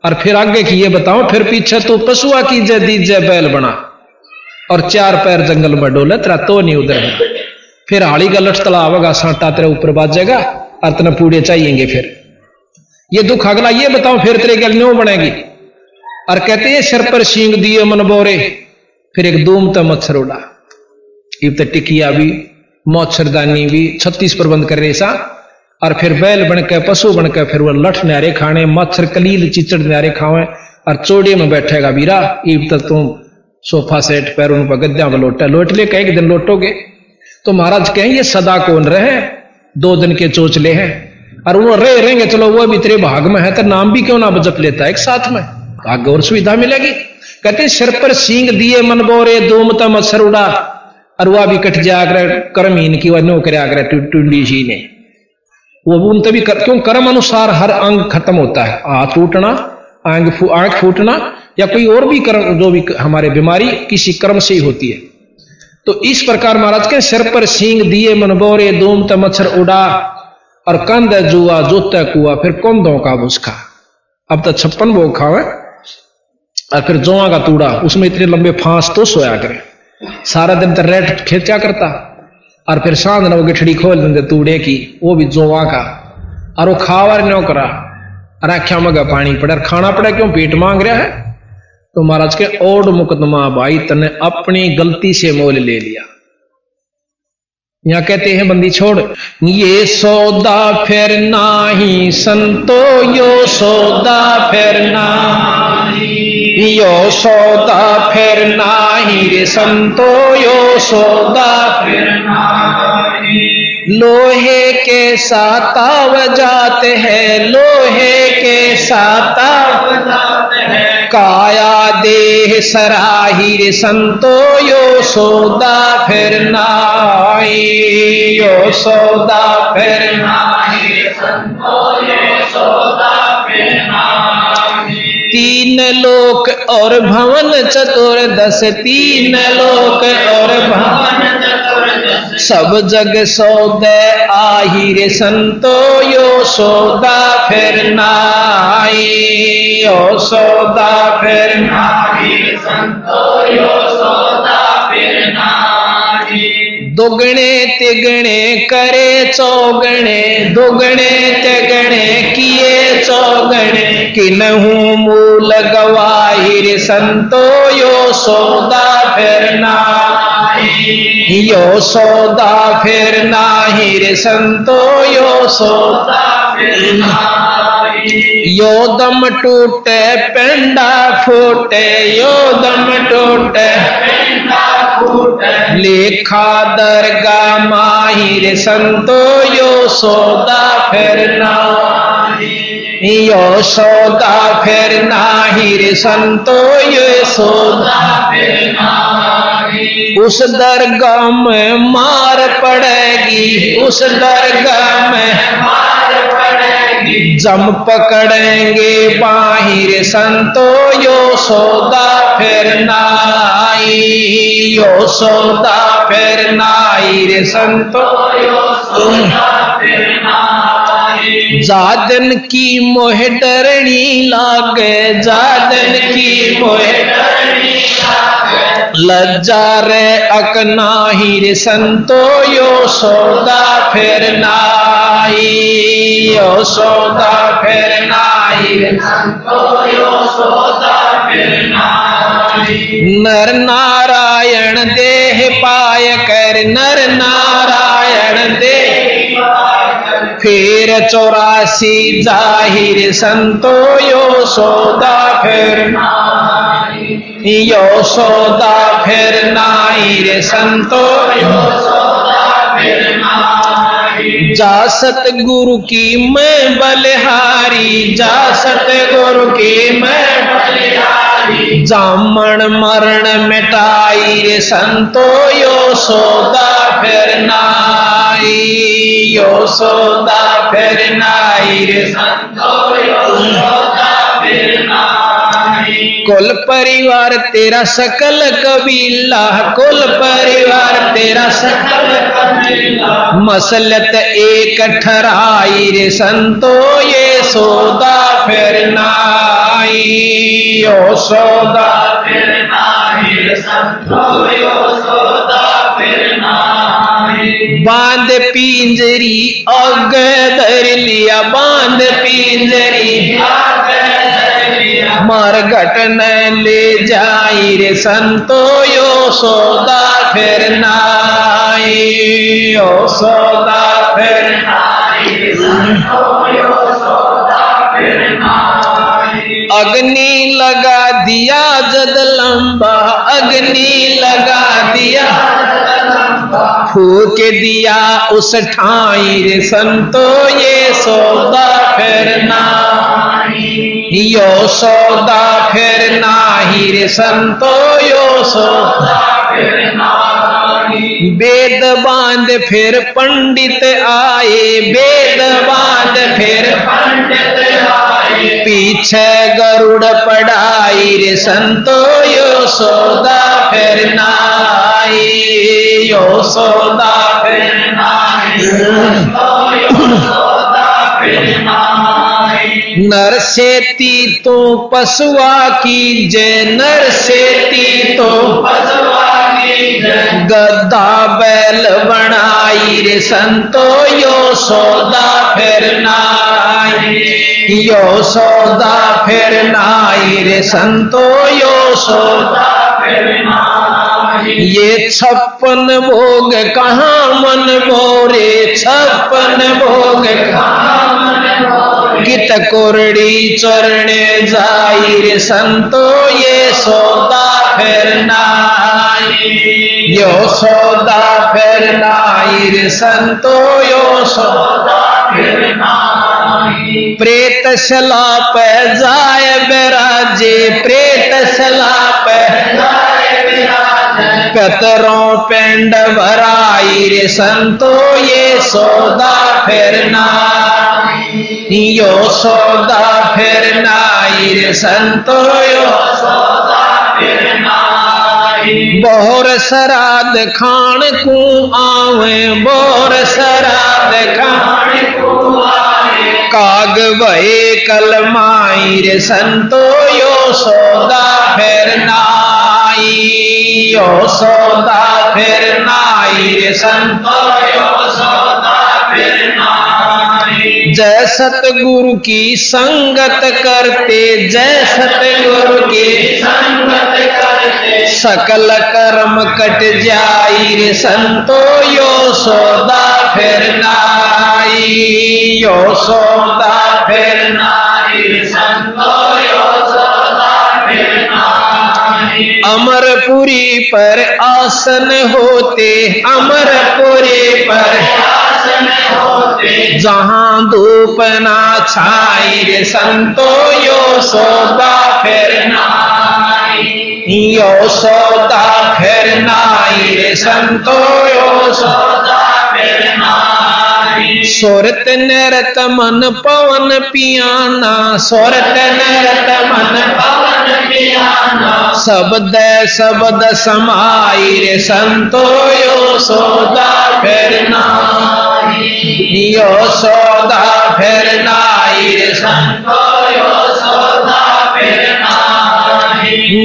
और फिर आगे की ये बताओ, फिर पीछे तो पशुआ की जय दीजय बैल बना। और चार पैर जंगल में डोले, तेरा तो नहीं उधर फिर हाड़ी का लठ तला आवेगा सांटा तेरे ऊपर बाजेगा और तेना पूड़े चाहिएँगे फिर। ये दुख अगला ये बताओ फिर तेरे गल न्यो बनेगी। और कहते हैं, सिर पर सींग दिए मन बोरे, फिर एक दूम तो मच्छर उड़ा। इब तो टिकिया भी, मच्छरदानी भी, छत्तीस प्रबंध कर रहे सा। और फिर बैल बन के पशु बन के फिर वो लठ न्यारे खाने, मच्छर कलील चिचड़ न्यारे खावे, और चोड़े में बैठेगा बीरा इब तक तुम सोफा सेट, पैरों पर गद्दा में लोटा, लोट ले कई दिन लोटोगे? तो महाराज कहें ये सदा कौन रहे? दो दिन के चोचले हैं। और वो रहे रहेंगे चलो वो भी तेरे भाग में है तो नाम भी क्यों ना बजप लेता है एक साथ में? भाग्य और सुविधा मिलेगी। कहते सिर पर सींग दिए मन बोरे दोमता मच्छर उड़ा। और वह भी कट जा जाकर कर्महीन की वह नो कर टूडी जी ने। वो उन तभी कर, क्यों? कर्म अनुसार हर अंग खत्म होता है। हाथ टूटना आँख फू, आँख फूटना या कोई और भी कर्म जो भी हमारे बीमारी किसी कर्म से ही होती है। तो इस प्रकार महाराज के सिर पर सींग दिए, मनबोरे, दूम त मच्छर उड़ा और कंद, जुआ, जोत, कुआ, फिर दो का भूसखा अब तो छप्पन भोग खावे और फिर जोआ का तूड़ा, उसमें इतने लंबे फांस तो सोया करे। सारा दिन तो रेट खेचा करता और फिर साँझ वो गिठड़ी खोल देंगे तूड़े की, वो भी जोआ का। और वो खावर नो करा राख्या मगा पानी पड़े खाना पड़े क्यों? पेट मांग रहा है? तो महाराज के ओड मुकदमा भाई तने अपनी गलती से मोल ले लिया। यहाँ कहते हैं, बंदी छोड़, ये सौदा फिर नाही, संतो यो सौदा फिर नाही। यो सौदा फिर नाही रे, संतो यो सौदा फिर लोहे के साताव जाते हैं, लोहे के साताव जाते हैं। काया देह सराही रे संतो यो सौदा फिर नाई यो सौदा फिर तीन लोक और भवन चतुर्दश, तीन लोक और भवन सब जग सौदे आही रे संतो, यो सौदा फिर नाई यो सौदा फिर दुगणे तिगणे करे, चौगणे दुगणे तिगणे किए, चौगणे किनहू मूल गवाही रे संतो, यो सौदा फिर नाई यो सौदा फिर नाही रे संतो यो सौदा यो दम टूटे पेंडा फूटे यो दम टूटे लेखा दरगा माहिर संतो यो सौदा फिर नाही यो सौदा फिर नाही रे संतो यो सौदा फिर नाही उस दरगाह में मार पड़ेगी, उस दरगाह में जम पकड़ेंगे बाहिर संतो, यो सौदा फिर नाई। यो सौदा फिर नाई रे संतो जादन की मोह डरनी लागे, जादन की मोह लज्जा रे अकनाही रे संतो, यो सौदा फिर नाई यो सौदा फिर नाई रे संतो, यो सौदा फिर नाई नर नारायण देह पाय कर, नर नारायण देह फिर चौरासी ज़ाहिर संतो, यो सौदा फिर यो सौदा फिर नाई रे संतो सौदा फिर नाई की मैं बलिहारी, जा सत गुरु की मैं बलिहारी। जामण मरण मिटाई रे संतो यो सौदा फिर नाई। यो सौदा फिर नाई रे संतो यो सौदा फिर नाई। कुल परिवार तेरा सकल कबीला, कुल परिवार तेरा सकल मसलत एक ठराई रे संतो, ये सौदा फिर नाई यो सौदा फिर नाई संतो, यो सौदा फिर नाई बाँध पिंजरी, अग धर लिया, बाँध पिंजरी मर घटन ले जाई रे संतो यो सौदा फिर नाई। यो सौदा फिर अग्नि लगा दिया जद लंबा, अग्नि लगा दिया। फूक दिया उस ठाई रे संतो, ये सौदा फिर नाई। यो सौदा फिर नाही रे संतो यो सौदा वेद बाँध फिर पंडित आए वेद बाँध फिर पंडित आए पीछे गरुड़ पढ़ाई रे संतो यो सौदा फिर नाई यो सौदा फिर नाई *coughs* यो सौदा फिर नाई नर सेती तो पशुआ की जय नर सेती तो गद्दा बैल बनाई रे संतो, यो सौदा फिर नाई यो सौदा फिर नाई रे संतो, यो सौदा ये छप्पन भोग कहाँ मन मोरे? छप्पन भोग कित कोरड़ी चरणे जाई संतो, ये सौदा फिर नाई यो सौदा फिर नाई रे संतो, यो सौदा प्रेत सला पे बेराजे, प्रेत सला पे पतरों पेंड भराई रे संतो ये सौदा फिर नाई। यो सौदा फिर नाई रे संतो यो बोर सराद खान को आवे, बोर सराद खान काग भये कलमाई रे संतो यो सौदा फिर नाई सौदा फिर नाई रे संतो यो सौदा फिर नाई। जय सतगुरु की संगत करते, जय सतगुरु की संगत करते। सकल कर्म कट जाई रे संतो यो सौदा फिर नाई। यो सौदा फिर नाई संतो यो सौदा फिर नाई। अमरपुरी पर आसन होते, अमरपुरी पर आसन होते। जहाँ धूप ना छाई रे संतो, यो सौदा फिर नाई। यो सौदा फिर नाई रे संतो, यो सौदा फिर सोरत नरत मन पवन पियाना, सोरत नरत मन पवन शब्द शब्द समाई रे संतो यो सौदा फिर यो सौदा फिर रे संतो यो सौदा फिर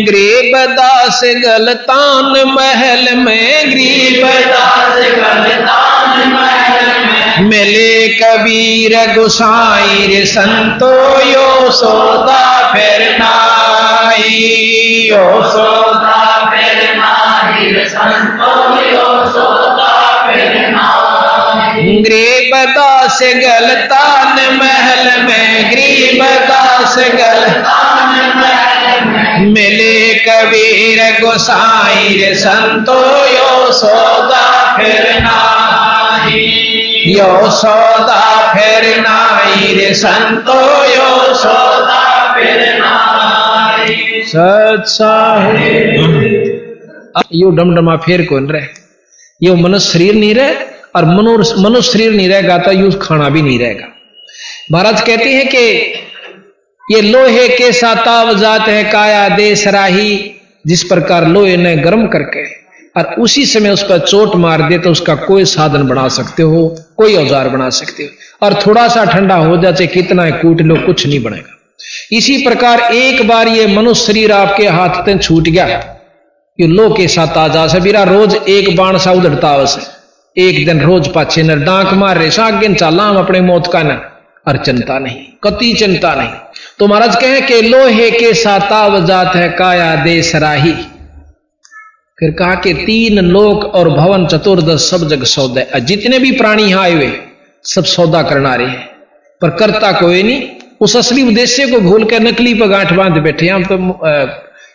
गरीब दास गलतान महल में गरीब दास गलतान महल में। मिले कबीर गुसाई रे संतो यो सौदा फिर नाई यो सौदा फिर नाई रे संतो यो सौदा फिर नाई गरीब दास गलतान महल में गरीब दास गलतान महल मिले कबीर गोसाई रे संतो यो सौदा फिर नाई यो सौदा फिर नाई रे संतो यो सौदा फिर नाई सत्साहे यो डमडमा फेर कौन रहे? यो मनुष्य शरीर नहीं रहे और मनुष्य मनुष्य शरीर नहीं रहेगा तो यूँ खाना भी नहीं रहेगा। महाराज कहते हैं कि ये लोहे के साताव जात है काया देश राही जिस प्रकार लोहे ने गर्म करके और उसी समय उस पर चोट मार दे तो उसका कोई साधन बना सकते हो कोई औज़ार बना सकते हो और थोड़ा सा ठंडा हो जाए कितना है कूट लो कुछ नहीं बनेगा। इसी प्रकार एक बार ये मनुष्य शरीर आपके हाथ से छूट गया, ये लो के साथ आ जा सबीरा रोज एक बाण सा उधड़ता है एक दिन रोज पाछे न डांक मार रहे, सागिन चाला हम अपने मौत का न, और चिंता नहीं, कति चिंता नहीं। तो महाराज कहे कि लोहे के साताव जात है काया दे सराही फिर कहा कि तीन लोक और भवन चतुर्दश सब जग सौदे जितने भी प्राणी यहाँ आए हुए, सब सौदा करना रहे पर करता कोई नहीं उस असली उद्देश्य को भूल कर नकली पर गांठ बाँध बैठे हम तो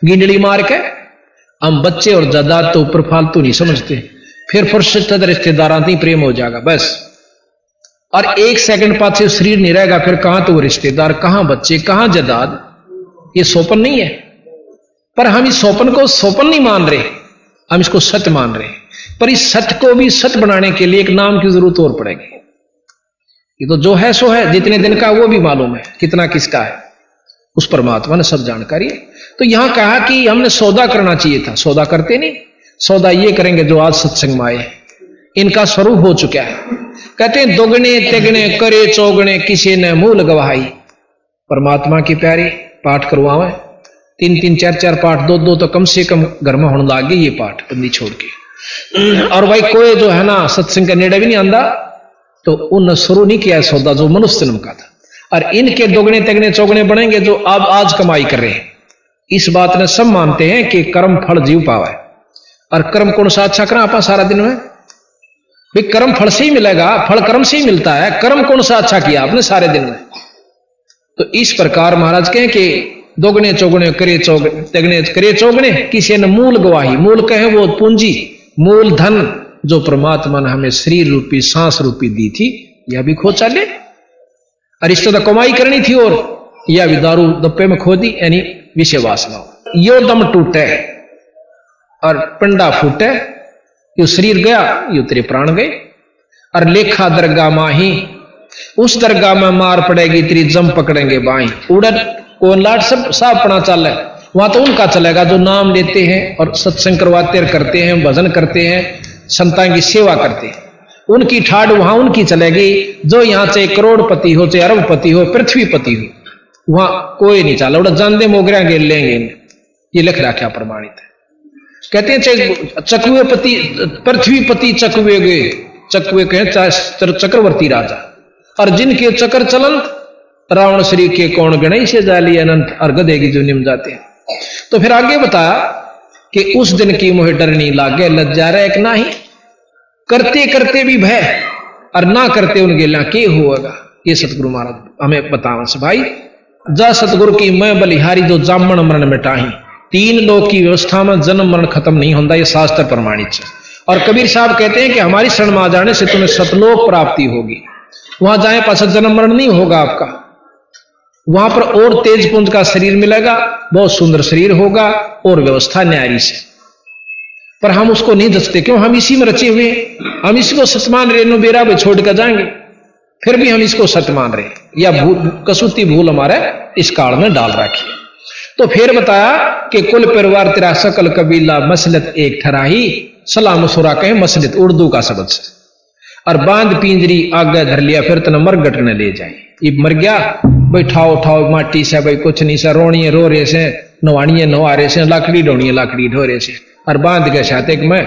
गिंडली मार के हम बच्चे और जायदाद तो ऊपर फालतू नहीं समझते। फिर फुर्सत रिश्तेदार ही प्रेम हो जाएगा, बस। और एक सेकंड पाछे शरीर नहीं रहेगा, फिर कहाँ तो वो रिश्तेदार, कहाँ बच्चे, कहाँ जदाद ये सोपन नहीं है। पर हम इस सोपन को सोपन नहीं मान रहे, हम इसको सत्य मान रहे हैं। पर इस सत्य को भी सत्य बनाने के लिए एक नाम की ज़रूरत और पड़ेगी। ये तो जो है, सो है, जितने दिन का वो भी मालूम है, कितना किसका है। उस परमात्मा ने सब जानकारी है। तो यहाँ कहा कि हमने सौदा करना चाहिए था। सौदा करते नहीं, सौदा ये करेंगे जो आज सत्संग में आए इनका स्वरूप हो चुका है। कहते हैं, दोगने, तेगने, करे, चौगने, किसी ने मूल गवाही। परमात्मा की प्यारी, पाठ करवावे। तीन तीन, चार चार पाठ, दो दो तो कम से कम घर में होने लगे ये पाठ, बंदी छोड़ के। और भाई कोई जो है ना, सत्संग का नेड़ा भी नहीं आंदा। तो उन शुरू नहीं किया सौदा जो मनुष्य जन्म का था। और इनके दोगने तेगने चौगने बनेंगे जो अब आज कमाई कर रहे हैं। इस बात ने सब मानते हैं कि कर्म फल जीव पावा। है और कर्म कौन सा अच्छा करा? आपा सारा दिन में? भाई, कर्म फल से ही मिलेगा, फल कर्म से ही मिलता है। कर्म कौन सा अच्छा किया आपने सारे दिन में? तो इस प्रकार महाराज कहें कि दोगने चौगने, करे चौगने, तेगने करे चौगने, किसी ने मूल गवाही, मूल कहे वो पूंजी, मूल धन जो परमात्मा ने हमें शरीर रूपी, सांस रूपी दी थी, यह भी खो चले। और तो कमाई करनी थी और यह भी दारू दप्पे में खो दी, यानी विषय वासना। यो दम टूटे और पिंडा फूटे, यो शरीर गया, यो तेरे प्राण गए। और लेखा दरगाह माही, उस दरगाह में मार पड़ेगी, तेरी जम पकड़ेंगे बाई उड़न को लाट सब सब अपना चल। है वहाँ तो उनका चलेगा, जो नाम लेते हैं और सत्संग करवाते करते हैं, भजन करते हैं। संतान की सेवा करते हैं। उनकी ठाड वहाँ उनकी चलेगी, जो यहाँ चाहे करोड़पति हो, चाहे अरबपति हो, पृथ्वीपति हो, वहाँ कोई नहीं चला उड़ा जानते मोगरिया गेल लेंगे ये लिख रखा प्रमाणित है। कहते हैं चकवे पति पृथ्वीपति चकवे गए चकवे कहे चक्रवर्ती राजा। और जिनके चक्र चलंत, रावण, श्री के कौन गणेश से जाली अनंत अर्घ देगी जो निम जाते हैं। तो फिर आगे बता कि उस दिन की मुहे डर नहीं लागे, लज्जा रहे एक ना ही करते करते भी भय, और ना करते उनके ला के होगा? ये सतगुरु महाराज, हमें बतावा से भाई। जा सतगुरु की मैं बलिहारी जो जामन मरण मिटाही तीन लोग की व्यवस्था में जन्म मरण खत्म नहीं होता, ये शास्त्र प्रमाणित है। और कबीर साहब कहते हैं कि हमारी शरण में आ जाने से तुम्हें सतलोक प्राप्ति होगी। वहाँ जाए पास जन्म मरण नहीं होगा आपका। वहाँ पर और तेज पुंज का शरीर मिलेगा, बहुत सुंदर शरीर होगा और व्यवस्था न्यारी से पर हम उसको नहीं दसते, क्यों? हम इसी में रचे हुए हम इसी को सतमान रेणु बेरा भी छोड़ कर जाएँगे। फिर भी हम इसको सत्य मान रहे या कसूती भूल हमारे इस काल में डाल रखी तो फिर बताया कि कुल परिवार तेरा सकल कबीला मसलत एक ठराही, सलाम सुरा कहे मसलत उर्दू का शब्द और बाँध पिंजरी आगे धर लिया, फिर तना मरगट न ले जाए। ये मर गया भाई ठाओ ठाओ माटी से भाई कुछ नहीं से रोणिए रो रहे से नवाणिए नवा रहे से लाकड़ी ढोणिए लाकड़ी ढो रहे से और बाँध गए छाते में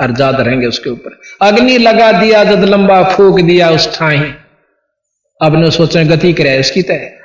और ज़्यादा रहेंगे उसके ऊपर अग्नि लगा दिया जद लंबा फूक दिया उस ठाही अब ने सोचे गति करे इसकी तय